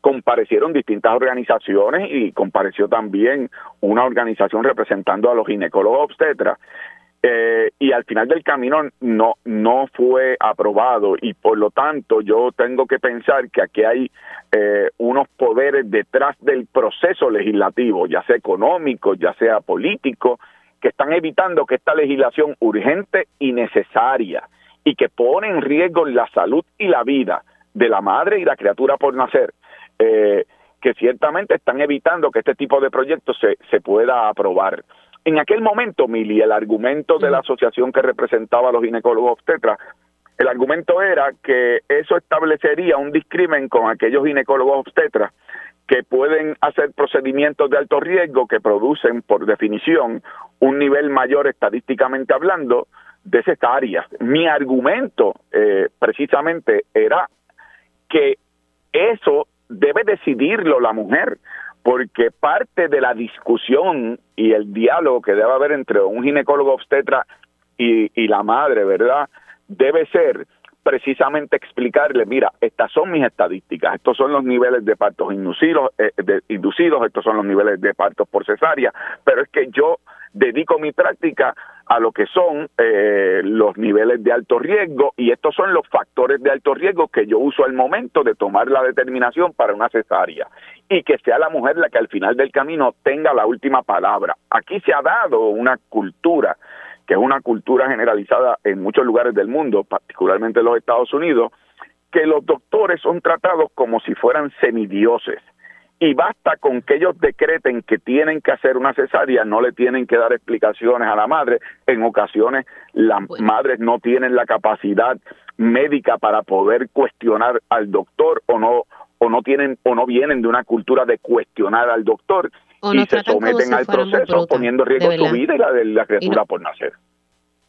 comparecieron distintas organizaciones y compareció también una organización representando a los ginecólogos obstetras. Eh, y al final del camino no no fue aprobado y por lo tanto yo tengo que pensar que aquí hay eh, unos poderes detrás del proceso legislativo, ya sea económico, ya sea político, que están evitando que esta legislación urgente y necesaria y que pone en riesgo la salud y la vida de la madre y la criatura por nacer, eh, que ciertamente están evitando que este tipo de proyectos se, se pueda aprobar. En aquel momento, Mili, el argumento de la asociación que representaba a los ginecólogos obstetras, el argumento era que eso establecería un discrimen con aquellos ginecólogos obstetras que pueden hacer procedimientos de alto riesgo que producen, por definición, un nivel mayor estadísticamente hablando de cesáreas. Mi argumento eh, precisamente era que eso debe decidirlo la mujer, porque parte de la discusión y el diálogo que debe haber entre un ginecólogo obstetra y, y la madre, ¿verdad? Debe ser precisamente explicarle, mira, estas son mis estadísticas, estos son los niveles de partos inducidos, eh, de, inducidos, estos son los niveles de partos por cesárea, pero es que yo dedico mi práctica a lo que son eh, los niveles de alto riesgo y estos son los factores de alto riesgo que yo uso al momento de tomar la determinación para una cesárea y que sea la mujer la que al final del camino tenga la última palabra. Aquí se ha dado una cultura que es una cultura generalizada en muchos lugares del mundo, particularmente en los Estados Unidos, que los doctores son tratados como si fueran semidioses. Y basta con que ellos decreten que tienen que hacer una cesárea, no le tienen que dar explicaciones a la madre. En ocasiones las madres no tienen la capacidad médica para poder cuestionar al doctor o no o no tienen o no vienen de una cultura de cuestionar al doctor y se someten al proceso poniendo en riesgo su vida y la de la criatura por nacer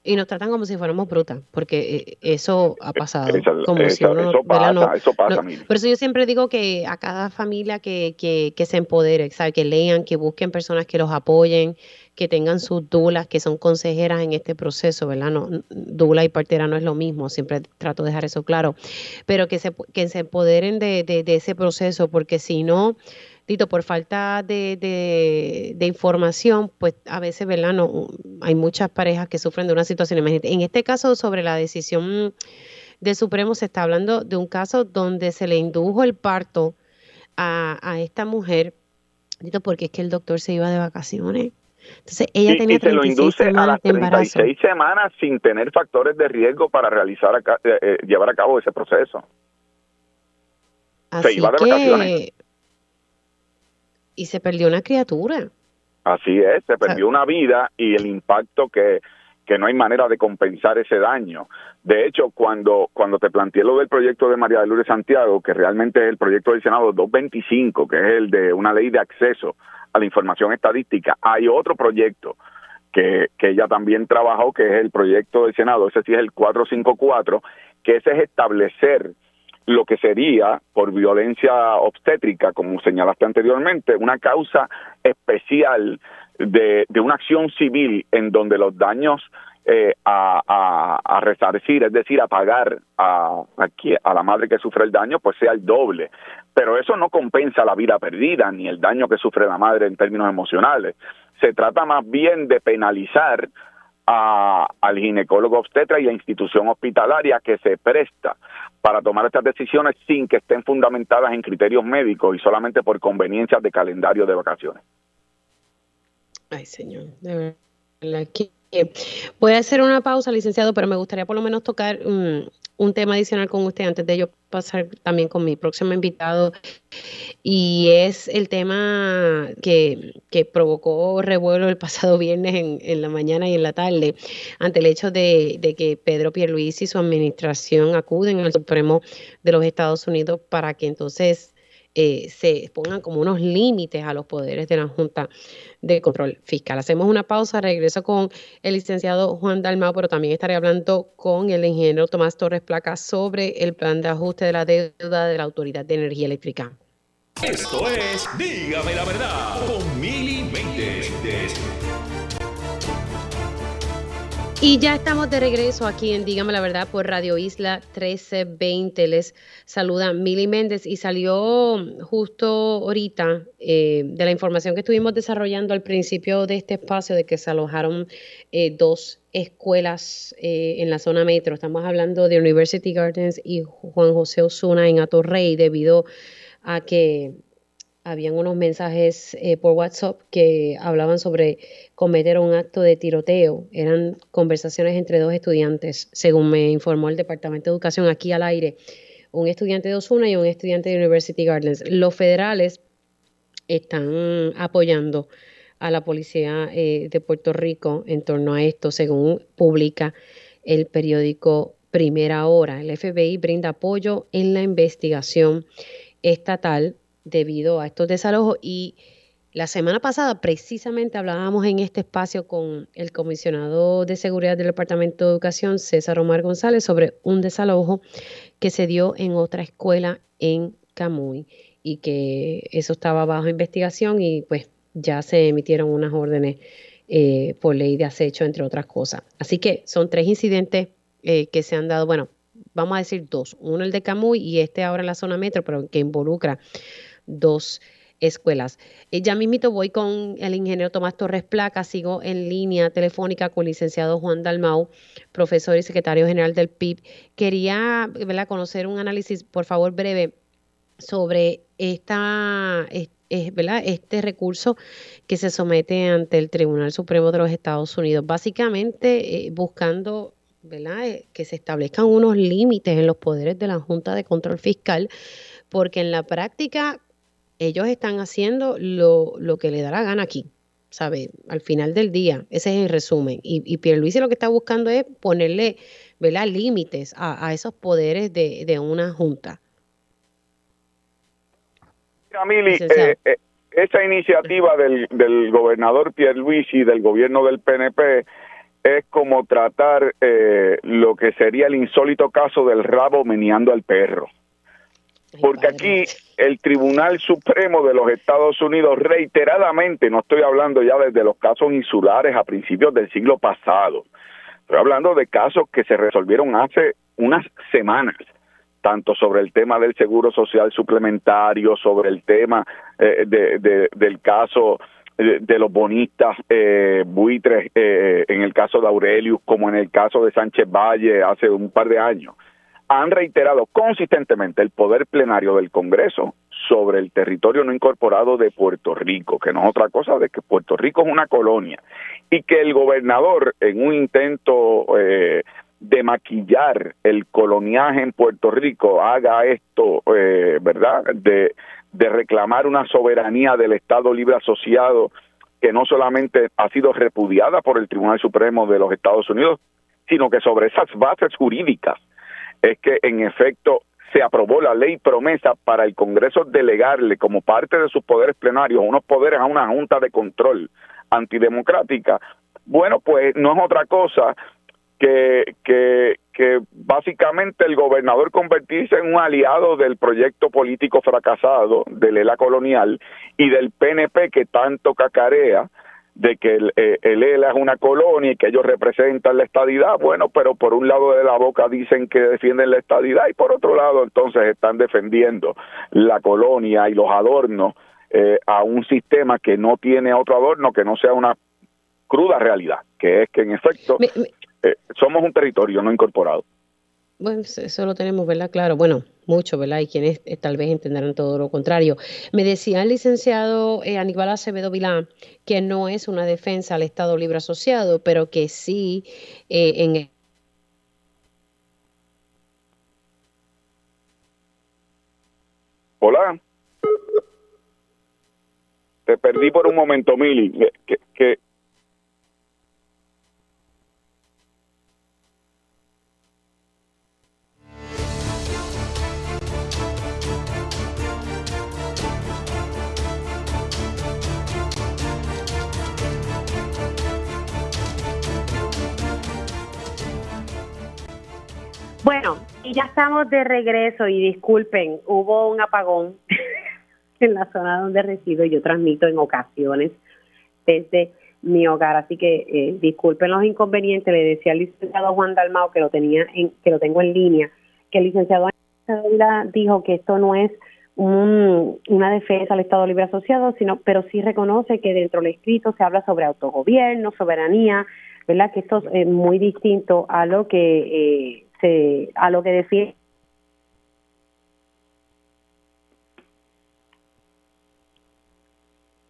y nos tratan como si fuéramos brutas, porque eh, eso ha pasado. como si uno, eso pasa, eso pasa. por eso yo siempre digo que a cada familia que, que, que se empodere, que lean, que busquen personas que los apoyen, que tengan sus dulas, que son consejeras en este proceso, ¿verdad? No, dula y partera no es lo mismo, siempre trato de dejar eso claro, pero que se, que se empoderen de, de, de ese proceso, porque si no por falta de, información, pues a veces, ¿verdad? No, hay muchas parejas que sufren de una situación. En este caso, sobre la decisión del Supremo, se está hablando de un caso donde se le indujo el parto a, esta mujer porque es que el doctor se iba de vacaciones. Entonces ella tenía y se lo induce a las 36 semanas sin tener factores de riesgo para realizar eh, eh, llevar a cabo ese proceso. Así se iba de vacaciones. Y se perdió una criatura. Así es, se perdió una vida y el impacto que, que no hay manera de compensar ese daño. De hecho, cuando, cuando te planteé lo del proyecto de María de Lourdes Santiago, que realmente es el proyecto del Senado 225, que es el de una ley de acceso a la información estadística, hay otro proyecto que, que ella también trabajó, que es el proyecto del Senado, ese sí es el 454, que ese es establecer lo que sería, por violencia obstétrica, como señalaste anteriormente, una causa especial de, de una acción civil en donde los daños eh, a, a, resarcir, es decir, a pagar a, a, la madre que sufre el daño, pues sea el doble. Pero eso no compensa la vida perdida ni el daño que sufre la madre en términos emocionales. Se trata más bien de penalizar al ginecólogo obstetra y a la institución hospitalaria que se presta para tomar estas decisiones sin que estén fundamentadas en criterios médicos y solamente por conveniencias de calendario de vacaciones. Ay, señor, de verdad voy a hacer una pausa, licenciado, pero me gustaría por lo menos tocar un, tema adicional con usted antes de yo pasar también con mi próximo invitado. Y es el tema que, provocó revuelo el pasado viernes en, en, la mañana y en la tarde, ante el hecho de, de que Pedro Pierluisi y su administración acuden al Supremo de los Estados Unidos para que entonces eh, se pongan como unos límites a los poderes de la Junta de Control Fiscal. Hacemos una pausa, regreso con el licenciado Juan Dalmao, pero también estaré hablando con el ingeniero Tomás Torres Placa sobre el plan de ajuste de la deuda de la Autoridad de Energía Eléctrica. Esto es Dígame la verdad con Mili Y ya estamos de regreso aquí en Dígame la Verdad por Radio Isla 1320. Les saluda Mili Méndez y salió justo ahorita eh, de la información que estuvimos desarrollando al principio de este espacio de que se alojaron eh, dos escuelas eh, en la zona metro. Estamos hablando de University Gardens y Juan José Osuna en Atorrey debido a que habían unos mensajes eh, por WhatsApp que hablaban sobre cometer un acto de tiroteo. Eran conversaciones entre dos estudiantes, según me informó el Departamento de Educación aquí al aire, un estudiante de Osuna y un estudiante de University Gardens. Los federales están apoyando a la policía eh, de Puerto Rico en torno a esto, según publica el periódico Primera Hora. El FBI brinda apoyo en la investigación estatal debido a estos desalojos y la semana pasada precisamente hablábamos en este espacio con el comisionado de seguridad del Departamento de Educación, César Omar González, sobre un desalojo que se dio en otra escuela en Camuy y que eso estaba bajo investigación y pues ya se emitieron unas órdenes eh, por ley de acecho, entre otras cosas. Así que son tres incidentes eh, que se han dado, bueno, vamos a decir dos, uno el de Camuy y este ahora en la zona metro, pero que involucra dos escuelas. Eh, ya mismito voy con el ingeniero Tomás Torres Placa, sigo en línea telefónica con el licenciado Juan Dalmau, profesor y secretario general del PIB. Quería conocer un análisis, por favor, breve sobre esta, este recurso que se somete ante el Tribunal Supremo de los Estados Unidos, básicamente eh, buscando eh, que se establezcan unos límites en los poderes de la Junta de Control Fiscal, porque en la práctica ellos están haciendo lo, lo que le da la gana aquí, ¿sabe? Al final del día, ese es el resumen. Y, y Pierluisi lo que está buscando es ponerle, ¿verdad?, límites a, esos poderes de, una junta. Mira, eh, eh, esa iniciativa del, del gobernador Pierluisi del gobierno del PNP es como tratar eh, lo que sería el insólito caso del rabo meneando al perro. Porque aquí el Tribunal Supremo de los Estados Unidos reiteradamente, no estoy hablando ya desde los casos insulares a principios del siglo pasado, estoy hablando de casos que se resolvieron hace unas semanas, tanto sobre el tema del seguro social suplementario, sobre el tema eh, de, del caso de, los bonistas eh, buitres, eh, en el caso de Aurelius, como en el caso de Sánchez Valle hace un par de años han reiterado consistentemente el poder plenario del Congreso sobre el territorio no incorporado de Puerto Rico, que no es otra cosa de que Puerto Rico es una colonia y que el gobernador en un intento eh, de maquillar el coloniaje en Puerto Rico haga esto, eh, ¿verdad? De, de reclamar una soberanía del Estado Libre Asociado que no solamente ha sido repudiada por el Tribunal Supremo de los Estados Unidos, sino que sobre esas bases jurídicas es que en efecto se aprobó la ley promesa para el Congreso delegarle como parte de sus poderes plenarios unos poderes a una junta de control antidemocrática. Bueno, pues no es otra cosa que, que, básicamente el gobernador convertirse en un aliado del proyecto político fracasado del ELA colonial y del PNP que tanto cacarea de que el, eh, el, ELA es una colonia y que ellos representan la estadidad, bueno, pero por un lado de la boca dicen que defienden la estadidad y por otro lado entonces están defendiendo la colonia y los adornos eh, a un sistema que no tiene otro adorno que no sea una cruda realidad, que es que en efecto eh, somos un territorio no incorporado. Bueno, eso lo tenemos, ¿verdad? Claro, bueno, mucho, ¿verdad? Y quienes eh, tal vez entenderán todo lo contrario. Me decía el licenciado eh, Aníbal Acevedo Vilán que no es una defensa al Estado Libre Asociado, pero que sí eh, en Hola. Te perdí por un momento, Mili. Que, que, Bueno, y ya estamos de regreso y disculpen, hubo un apagón (laughs) en la zona donde resido. Yo transmito en ocasiones desde mi hogar, así que eh, disculpen los inconvenientes. Le decía al licenciado Juan Dalmao que lo tenía, en, que lo tengo en línea, que el licenciado dijo que esto no es un, una defensa al Estado Libre Asociado, sino, pero sí reconoce que dentro del escrito se habla sobre autogobierno, soberanía, ¿verdad? Que esto es muy distinto a lo que eh, a lo que decía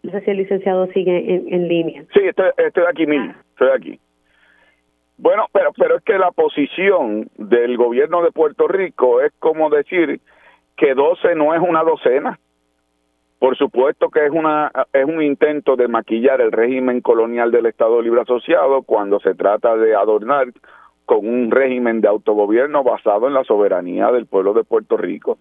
No sé si el licenciado sigue en, línea. Sí, estoy, estoy aquí, mismo, estoy aquí. Bueno, pero, pero es que la posición del gobierno de Puerto Rico es como decir que 12 no es una docena. Por supuesto que es una es un intento de maquillar el régimen colonial del Estado Libre Asociado cuando se trata de adornar con un régimen de autogobierno basado en la soberanía del pueblo de Puerto Rico.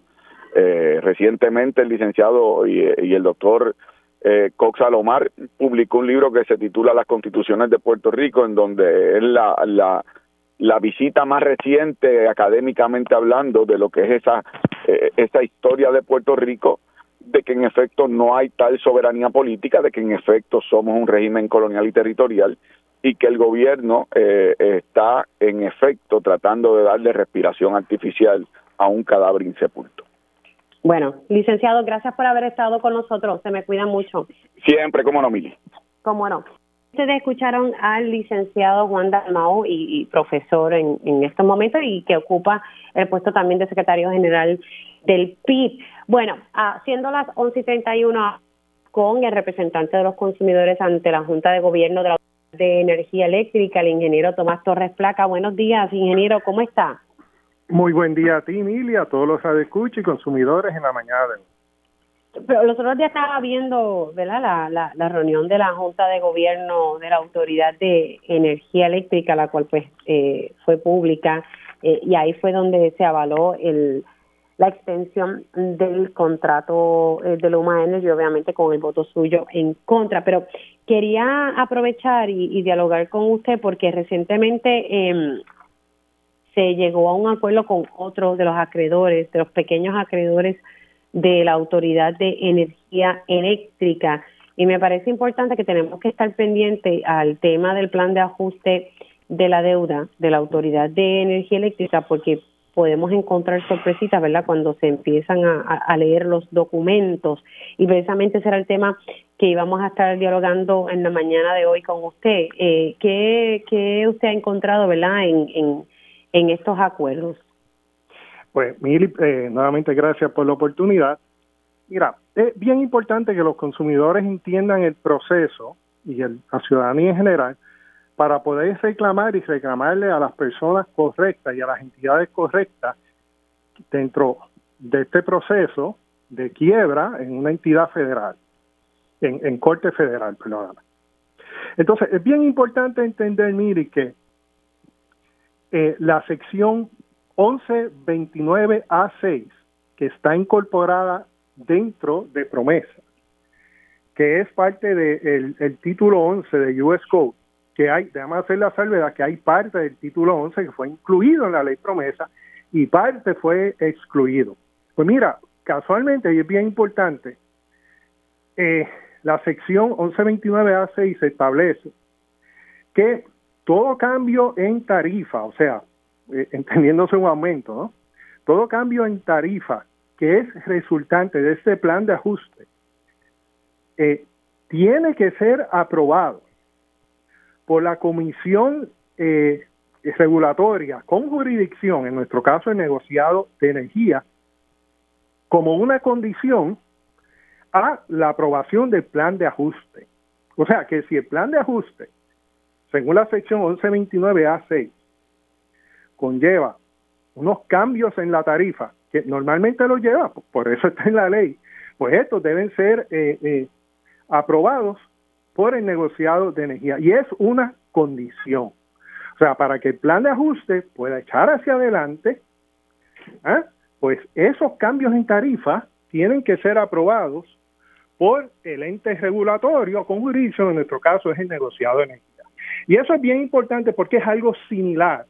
Eh, recientemente el licenciado y, el doctor eh, Cox Alomar publicó un libro que se titula Las Constituciones de Puerto Rico, en donde es la, la, la visita más reciente académicamente hablando de lo que es esa, eh, esa historia de Puerto Rico, de que en efecto no hay tal soberanía política, de que en efecto somos un régimen colonial y territorial y que el gobierno eh, está en efecto tratando de darle respiración artificial a un cadáver insepulto. Bueno, licenciado, gracias por haber estado con nosotros. Se me cuida mucho. Siempre, como no, Mili. Cómo no. Ustedes escucharon al licenciado Juan Dalmao y, profesor en, en estos momentos y que ocupa el puesto también de secretario general del PIB. Bueno, siendo las 11.31 con el representante de los consumidores ante la Junta de Gobierno de la de Energía Eléctrica, el ingeniero Tomás Torres Placa. Buenos días, ingeniero, ¿cómo está? Muy buen día a ti, Emilia, a todos los radioescuchos y consumidores en la mañana Pero los otros días estaba viendo ¿verdad? La, la, la, reunión de la Junta de Gobierno de la Autoridad de Energía Eléctrica, la cual pues eh, fue pública, eh, y ahí fue donde se avaló el la extensión del contrato eh, de Luma Energy, obviamente con el voto suyo en contra. Pero quería aprovechar y, dialogar con usted porque recientemente eh, se llegó a un acuerdo con otros de los acreedores, de los pequeños acreedores de la Autoridad de Energía Eléctrica. Y me parece importante que tenemos que estar pendiente al tema del plan de ajuste de la deuda de la Autoridad de Energía Eléctrica, porque podemos encontrar sorpresitas, ¿verdad? Cuando se empiezan a, leer los documentos. Y precisamente será el tema que íbamos a estar dialogando en la mañana de hoy con usted. Eh, ¿qué, ¿Qué usted ha encontrado, ¿verdad? En, en, en estos acuerdos. Pues, Mili, eh, nuevamente gracias por la oportunidad. Mira, es bien importante que los consumidores entiendan el proceso y la ciudadanía en general para poder reclamar y reclamarle a las personas correctas y a las entidades correctas dentro de este proceso de quiebra en una entidad federal, en, corte federal, perdón. Entonces, es bien importante entender, Miri, que eh, la sección 1129A6, que está incorporada dentro de promesa, que es parte del el título 11 de US Code, que hay, déjame hacer la salvedad, que hay parte del título 11 que fue incluido en la ley promesa y parte fue excluido. Pues mira, casualmente, y es bien importante, eh, la sección 1129A6 establece que todo cambio en tarifa, o sea, eh, (laughs) entendiéndose un aumento, ¿no? Todo cambio en tarifa que es resultante de este plan de ajuste eh, tiene que ser aprobado por la Comisión eh, Regulatoria con jurisdicción, en nuestro caso el negociado de energía, como una condición a la aprobación del plan de ajuste. O sea que si el plan de ajuste, según la sección 1129A6, conlleva unos cambios en la tarifa que normalmente lo lleva, por eso está en la ley, pues estos deben ser eh, eh, aprobados por el negociado de energía. Y es una condición. O sea, para que el plan de ajuste pueda echar hacia adelante, ¿ah? pues esos cambios en tarifa tienen que ser aprobados por el ente regulatorio con jurisdicción, en nuestro caso es el negociado de energía. Y eso es bien importante porque es algo similar,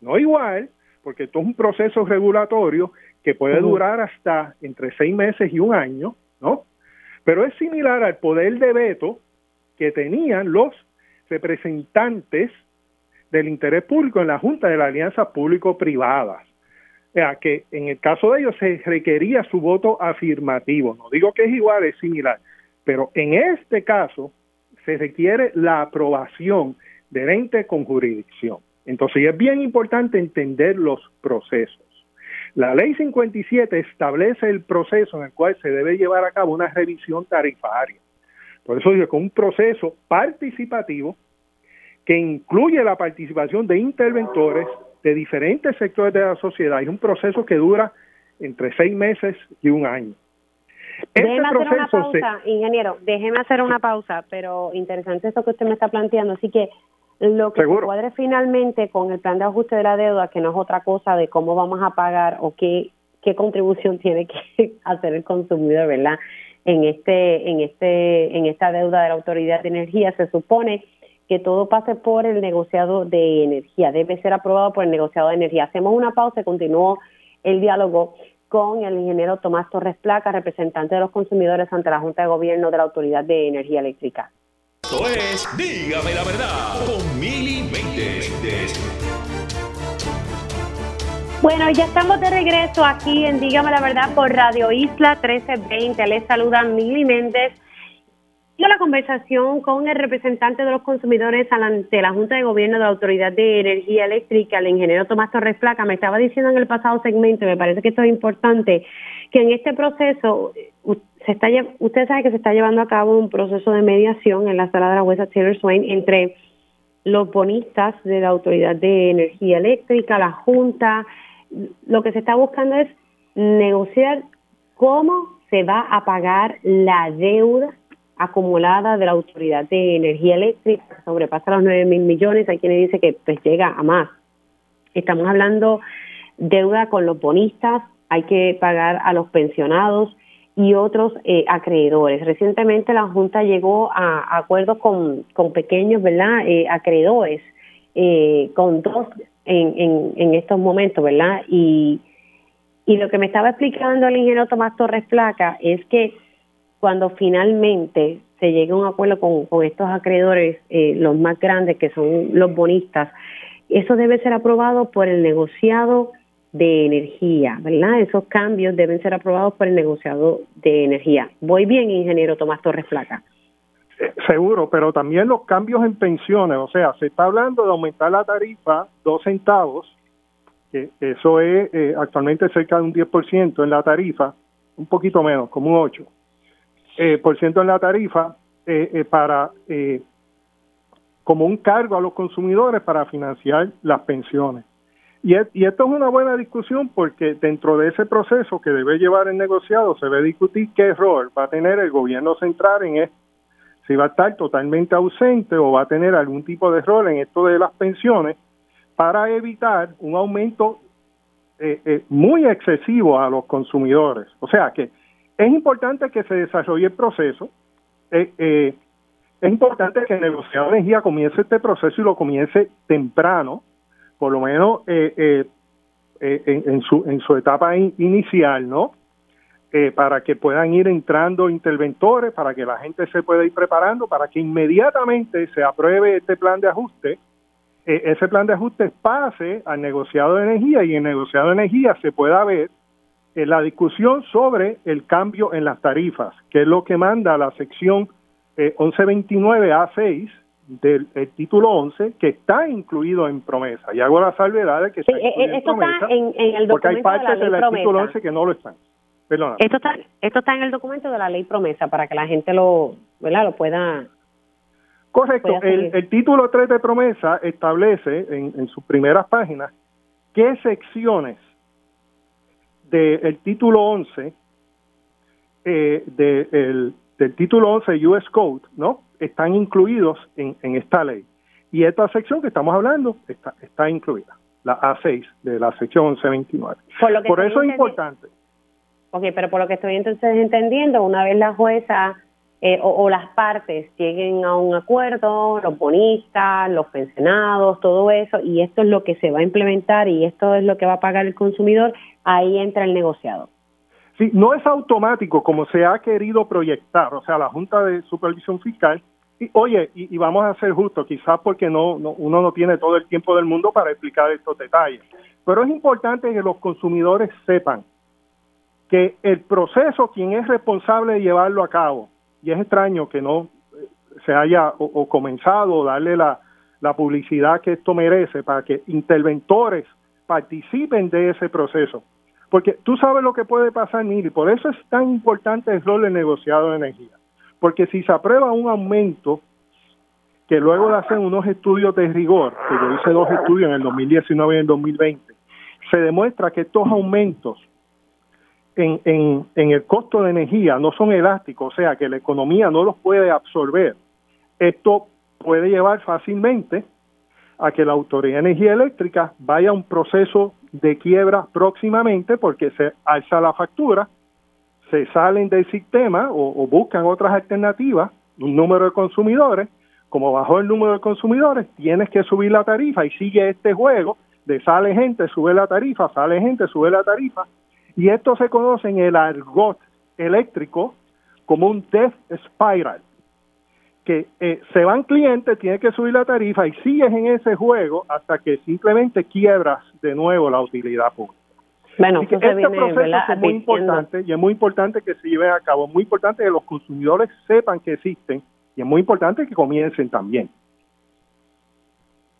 no igual, porque esto es un proceso regulatorio que puede durar hasta entre seis meses y un año, ¿no? Pero es similar al poder de veto que tenían los representantes del interés público en la Junta de las Alianzas Público-Privadas. O sea, que en el caso de ellos se requería su voto afirmativo. No digo que es igual, es similar. Pero en este caso se requiere la aprobación del ente con jurisdicción. Entonces es bien importante entender los procesos. La ley 57 establece el proceso en el cual se debe llevar a cabo una revisión tarifaria. Por eso digo que un proceso participativo que incluye la participación de interventores de diferentes sectores de la sociedad. Es un proceso que dura entre seis meses y un año. Este déjeme hacer una pausa, ingeniero, déjeme hacer una pausa, pero interesante eso que usted me está planteando. Así que lo que se cuadre finalmente con el plan de ajuste de la deuda, que no es otra cosa de cómo vamos a pagar o qué, qué contribución tiene que (laughs) hacer el consumidor, ¿verdad? En este, en este, en esta deuda de la Autoridad de Energía, se supone que todo pase por el negociado de energía, debe ser aprobado por el negociado de energía. Hacemos una pausa y continuó el diálogo con el ingeniero Tomás Torres Placa, representante de los consumidores ante la Junta de Gobierno de la Autoridad de Energía Eléctrica. Esto es Dígame la verdad con Mili Bueno, ya estamos de regreso aquí en Dígame la verdad por Radio Isla 1320. Les saluda Mili Méndez. Y la conversación con el representante de los consumidores ante la Junta de Gobierno de la Autoridad de Energía Eléctrica, el ingeniero Tomás Torres Placa, me estaba diciendo en el pasado segmento, me parece que esto es importante, que en este proceso se está, usted sabe que se está llevando a cabo un proceso de mediación en la sala de la West Taylor Swain entre los bonistas de la Autoridad de Energía Eléctrica, la Junta. Lo que se está buscando es negociar cómo se va a pagar la deuda acumulada de la Autoridad de Energía Eléctrica, que sobrepasa los 9 mil millones. Hay quien dice que pues llega a más. Estamos hablando deuda con los bonistas, hay que pagar a los pensionados, y otros eh, acreedores. Recientemente la Junta llegó a, acuerdos con, con, pequeños ¿verdad? Eh, acreedores, eh, con dos en, en, estos momentos, ¿verdad? Y, y lo que me estaba explicando el ingeniero Tomás Torres Placa es que cuando finalmente se llegue a un acuerdo con, con estos acreedores, eh, los más grandes, que son los bonistas, eso debe ser aprobado por el negociado de energía, ¿verdad? Esos cambios deben ser aprobados por el negociado de energía. Voy bien, ingeniero Tomás Torres Placa. Eh, seguro, pero también los cambios en pensiones, o sea, se está hablando de aumentar la tarifa dos centavos, que eso es eh, actualmente cerca de un 10% en la tarifa, un poquito menos, como un 8 eh, por ciento en la tarifa eh, para como un cargo a los consumidores para financiar las pensiones. Y, esto es una buena discusión porque dentro de ese proceso que debe llevar el negociado se debe discutir qué rol va a tener el gobierno central en esto. Si va a estar totalmente ausente o va a tener algún tipo de rol en esto de las pensiones para evitar un aumento eh, eh, muy excesivo a los consumidores. O sea que es importante que se desarrolle el proceso. Eh, es importante que el negociado de energía comience este proceso y lo comience temprano, por lo menos en, en, su, en su etapa inicial, ¿no? Para que puedan ir entrando interventores, para que la gente se pueda ir preparando, para que inmediatamente se apruebe este plan de ajuste eh, ese plan de ajuste pase al negociado de energía y en el negociado de energía se pueda ver eh, la discusión sobre el cambio en las tarifas, que es lo que manda la sección 1129A6 eh, del título 11, que está incluido en promesa. Y hago la salvedad de que está en promesa, en, el porque hay partes del título 11 que no lo están. Perdona. Esto está, esto está en el documento de la ley promesa para que la gente lo, ¿verdad? lo pueda Correcto. El, título 3 de promesa establece en, sus primeras páginas qué secciones del título 11 eh, del título 11 US Code no están incluidos en, esta ley. Y esta sección que estamos hablando está, está incluida, la A6 de la sección 1129. Por, por eso es importante. Ok, pero por lo que estoy entonces entendiendo, una vez la jueza eh, o, las partes lleguen a un acuerdo, los bonistas, los pensionados, todo eso, y esto es lo que se va a implementar y esto es lo que va a pagar el consumidor, ahí entra el negociado. Sí, no es automático como se ha querido proyectar, o sea, la Junta de Supervisión Fiscal, y, oye, y, vamos a ser justos, quizás porque no, no, uno no tiene todo el tiempo del mundo para explicar estos detalles, pero es importante que los consumidores sepan que el proceso, quien es responsable de llevarlo a cabo, y es extraño que no eh, se haya o, comenzado o darle la, publicidad que esto merece para que interventores participen de ese proceso. Porque tú sabes lo que puede pasar, Nili, por eso es tan importante el rol del negociado de energía. Porque si se aprueba un aumento, que luego de hacer unos estudios de rigor, que yo hice dos estudios en el 2019 y en el 2020, se demuestra que estos aumentos en, en, el costo de energía no son elásticos, o sea que la economía no los puede absorber. Esto puede llevar fácilmente a que la Autoridad de Energía Eléctrica vaya a un proceso de quiebra próximamente porque se alza la factura, se salen del sistema o, buscan otras alternativas, un número de consumidores, como bajó el número de consumidores, tienes que subir la tarifa y sigue este juego de sale gente, sube la tarifa, sale gente, sube la tarifa, y esto se conoce en el argot eléctrico como un death spiral, que eh, se van clientes, tienes que subir la tarifa y sigues en ese juego hasta que simplemente quiebras de nuevo la utilidad pública. Bueno, este proceso es muy importante y es muy importante que se lleve a cabo, es muy importante que los consumidores sepan que existen y es muy importante que comiencen también.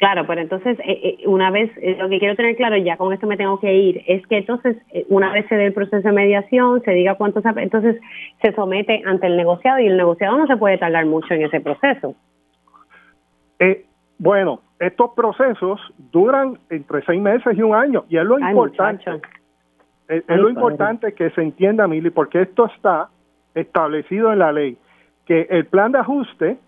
Claro, pero entonces, eh, eh, una vez, eh, lo que quiero tener claro, ya con esto me tengo que ir, es que entonces, una vez se dé el proceso de mediación, se diga cuántos, entonces se somete ante el negociado y el negociado no se puede tardar mucho en ese proceso. bueno, estos procesos duran entre seis meses y un año, y es lo importante. Es, lo importante que se entienda, Mili, porque esto está establecido en la ley, que el plan de ajuste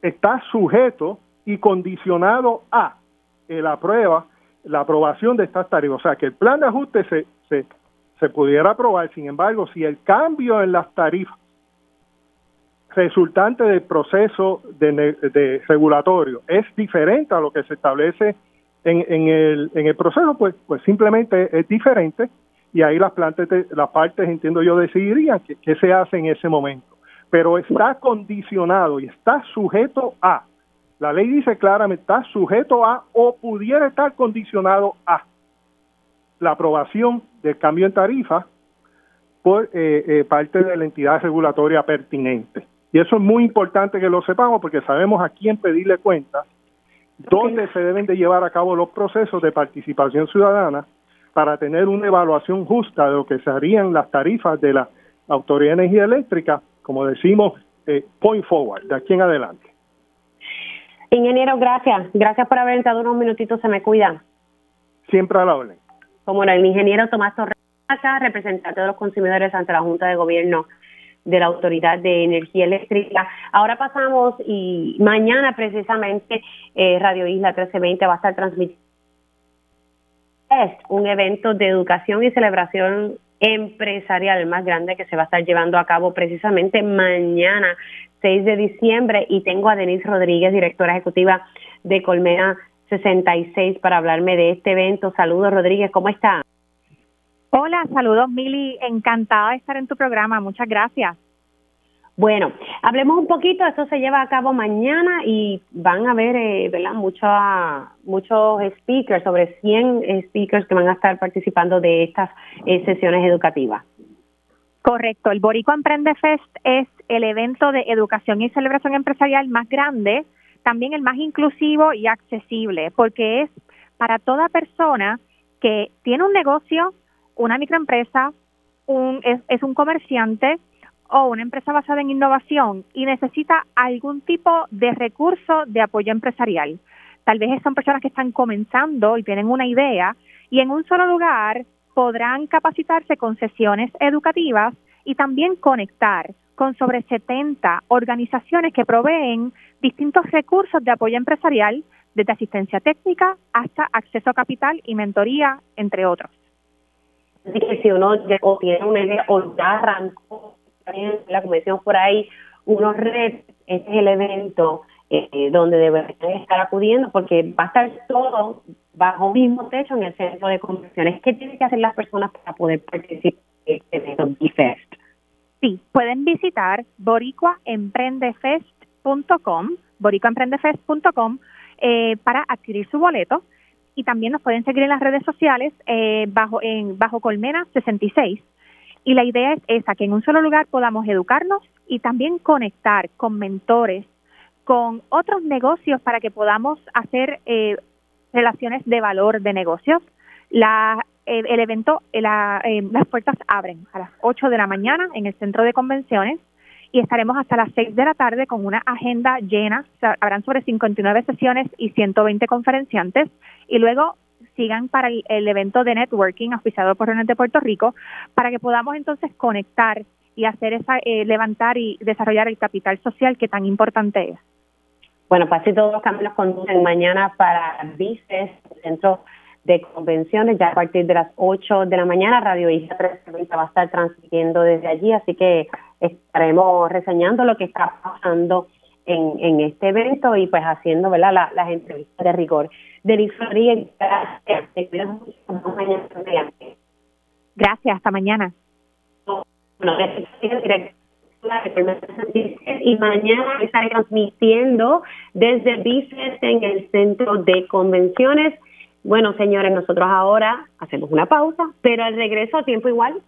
está sujeto y condicionado a la prueba, la aprobación de estas tarifas. O sea, que el plan de ajuste se, se, se pudiera aprobar, sin embargo, si el cambio en las tarifas resultante del proceso de, regulatorio es diferente a lo que se establece en, en, el, en el proceso, pues, pues simplemente es diferente y ahí las, plantas, las partes, entiendo yo, decidirían qué se hace en ese momento. Pero está condicionado y está sujeto a la ley dice claramente, está sujeto a o pudiera estar condicionado a la aprobación del cambio en tarifa por eh, eh, parte de la entidad regulatoria pertinente. Y eso es muy importante que lo sepamos porque sabemos a quién pedirle cuentas, dónde se deben de llevar a cabo los procesos de participación ciudadana para tener una evaluación justa de lo que serían las tarifas de la Autoridad de Energía Eléctrica, como decimos, eh, point forward, de aquí en adelante. Ingeniero, gracias. Gracias por haber entrado unos minutitos. Se me cuida. Siempre a la orden. Como el ingeniero Tomás Torres, representante de los consumidores ante la Junta de Gobierno de la Autoridad de Energía Eléctrica. Ahora pasamos y mañana precisamente eh, Radio Isla 1320 va a estar transmitiendo un evento de educación y celebración empresarial más grande que se va a estar llevando a cabo precisamente mañana 6 de diciembre y tengo a Denise Rodríguez, directora ejecutiva de Colmena 66 para hablarme de este evento. Saludos Rodríguez, ¿cómo está? Hola, saludos Mili, encantada de estar en tu programa, muchas gracias. Bueno, hablemos un poquito, esto se lleva a cabo mañana y van a haber, eh, ¿verdad? muchos speakers, sobre 100 speakers que van a estar participando de estas eh, sesiones educativas. Correcto, el Boricua Emprende Fest es el evento de educación y celebración empresarial más grande, también el más inclusivo y accesible, porque es para toda persona que tiene un negocio, una microempresa, un, es, un comerciante o una empresa basada en innovación y necesita algún tipo de recurso de apoyo empresarial. Tal vez son personas que están comenzando y tienen una idea y en un solo lugar podrán capacitarse con sesiones educativas y también conectar con sobre 70 organizaciones que proveen distintos recursos de apoyo empresarial, desde asistencia técnica hasta acceso a capital y mentoría, entre otros. Así que si uno tiene una idea o ya arrancó, la convención por ahí, unos redes, este es el evento eh, donde deberían estar acudiendo porque va a estar todo bajo un mismo techo en el centro de convenciones. ¿Qué tienen que hacer las personas para poder participar en evento BIFEST? Sí, pueden visitar boricuaemprendefest.com, boricuaemprendefest.com eh, para adquirir su boleto y también nos pueden seguir en las redes sociales eh, bajo en bajo Colmena 66. Y la idea es esa, que en un solo lugar podamos educarnos y también conectar con mentores, con otros negocios para que podamos hacer eh, relaciones de valor de negocios. La, el, evento, eh, las puertas abren a las 8 de la mañana en el centro de convenciones y estaremos hasta las 6 de la tarde con una agenda llena. habrán sobre 59 sesiones y 120 conferenciantes y luego sigan para el, evento de networking auspiciado por Renet Puerto Rico para que podamos entonces conectar y hacer esa eh, levantar y desarrollar el capital social que tan importante es. Bueno, pues así todos los caminos conducen mañana para VICES, Centro de Convenciones, ya a partir de las 8 de la mañana, Radio Isla 330 va a estar transmitiendo desde allí, así que estaremos reseñando lo que está pasando en, en este evento y pues haciendo ¿verdad? La, las entrevistas de rigor. Denise Rodríguez, gracias. Te cuidas mucho. Mañana. Gracias, hasta mañana. Bueno, y mañana estaré transmitiendo desde Bices en el centro de convenciones. Bueno, señores, nosotros ahora hacemos una pausa, pero al regreso a tiempo igual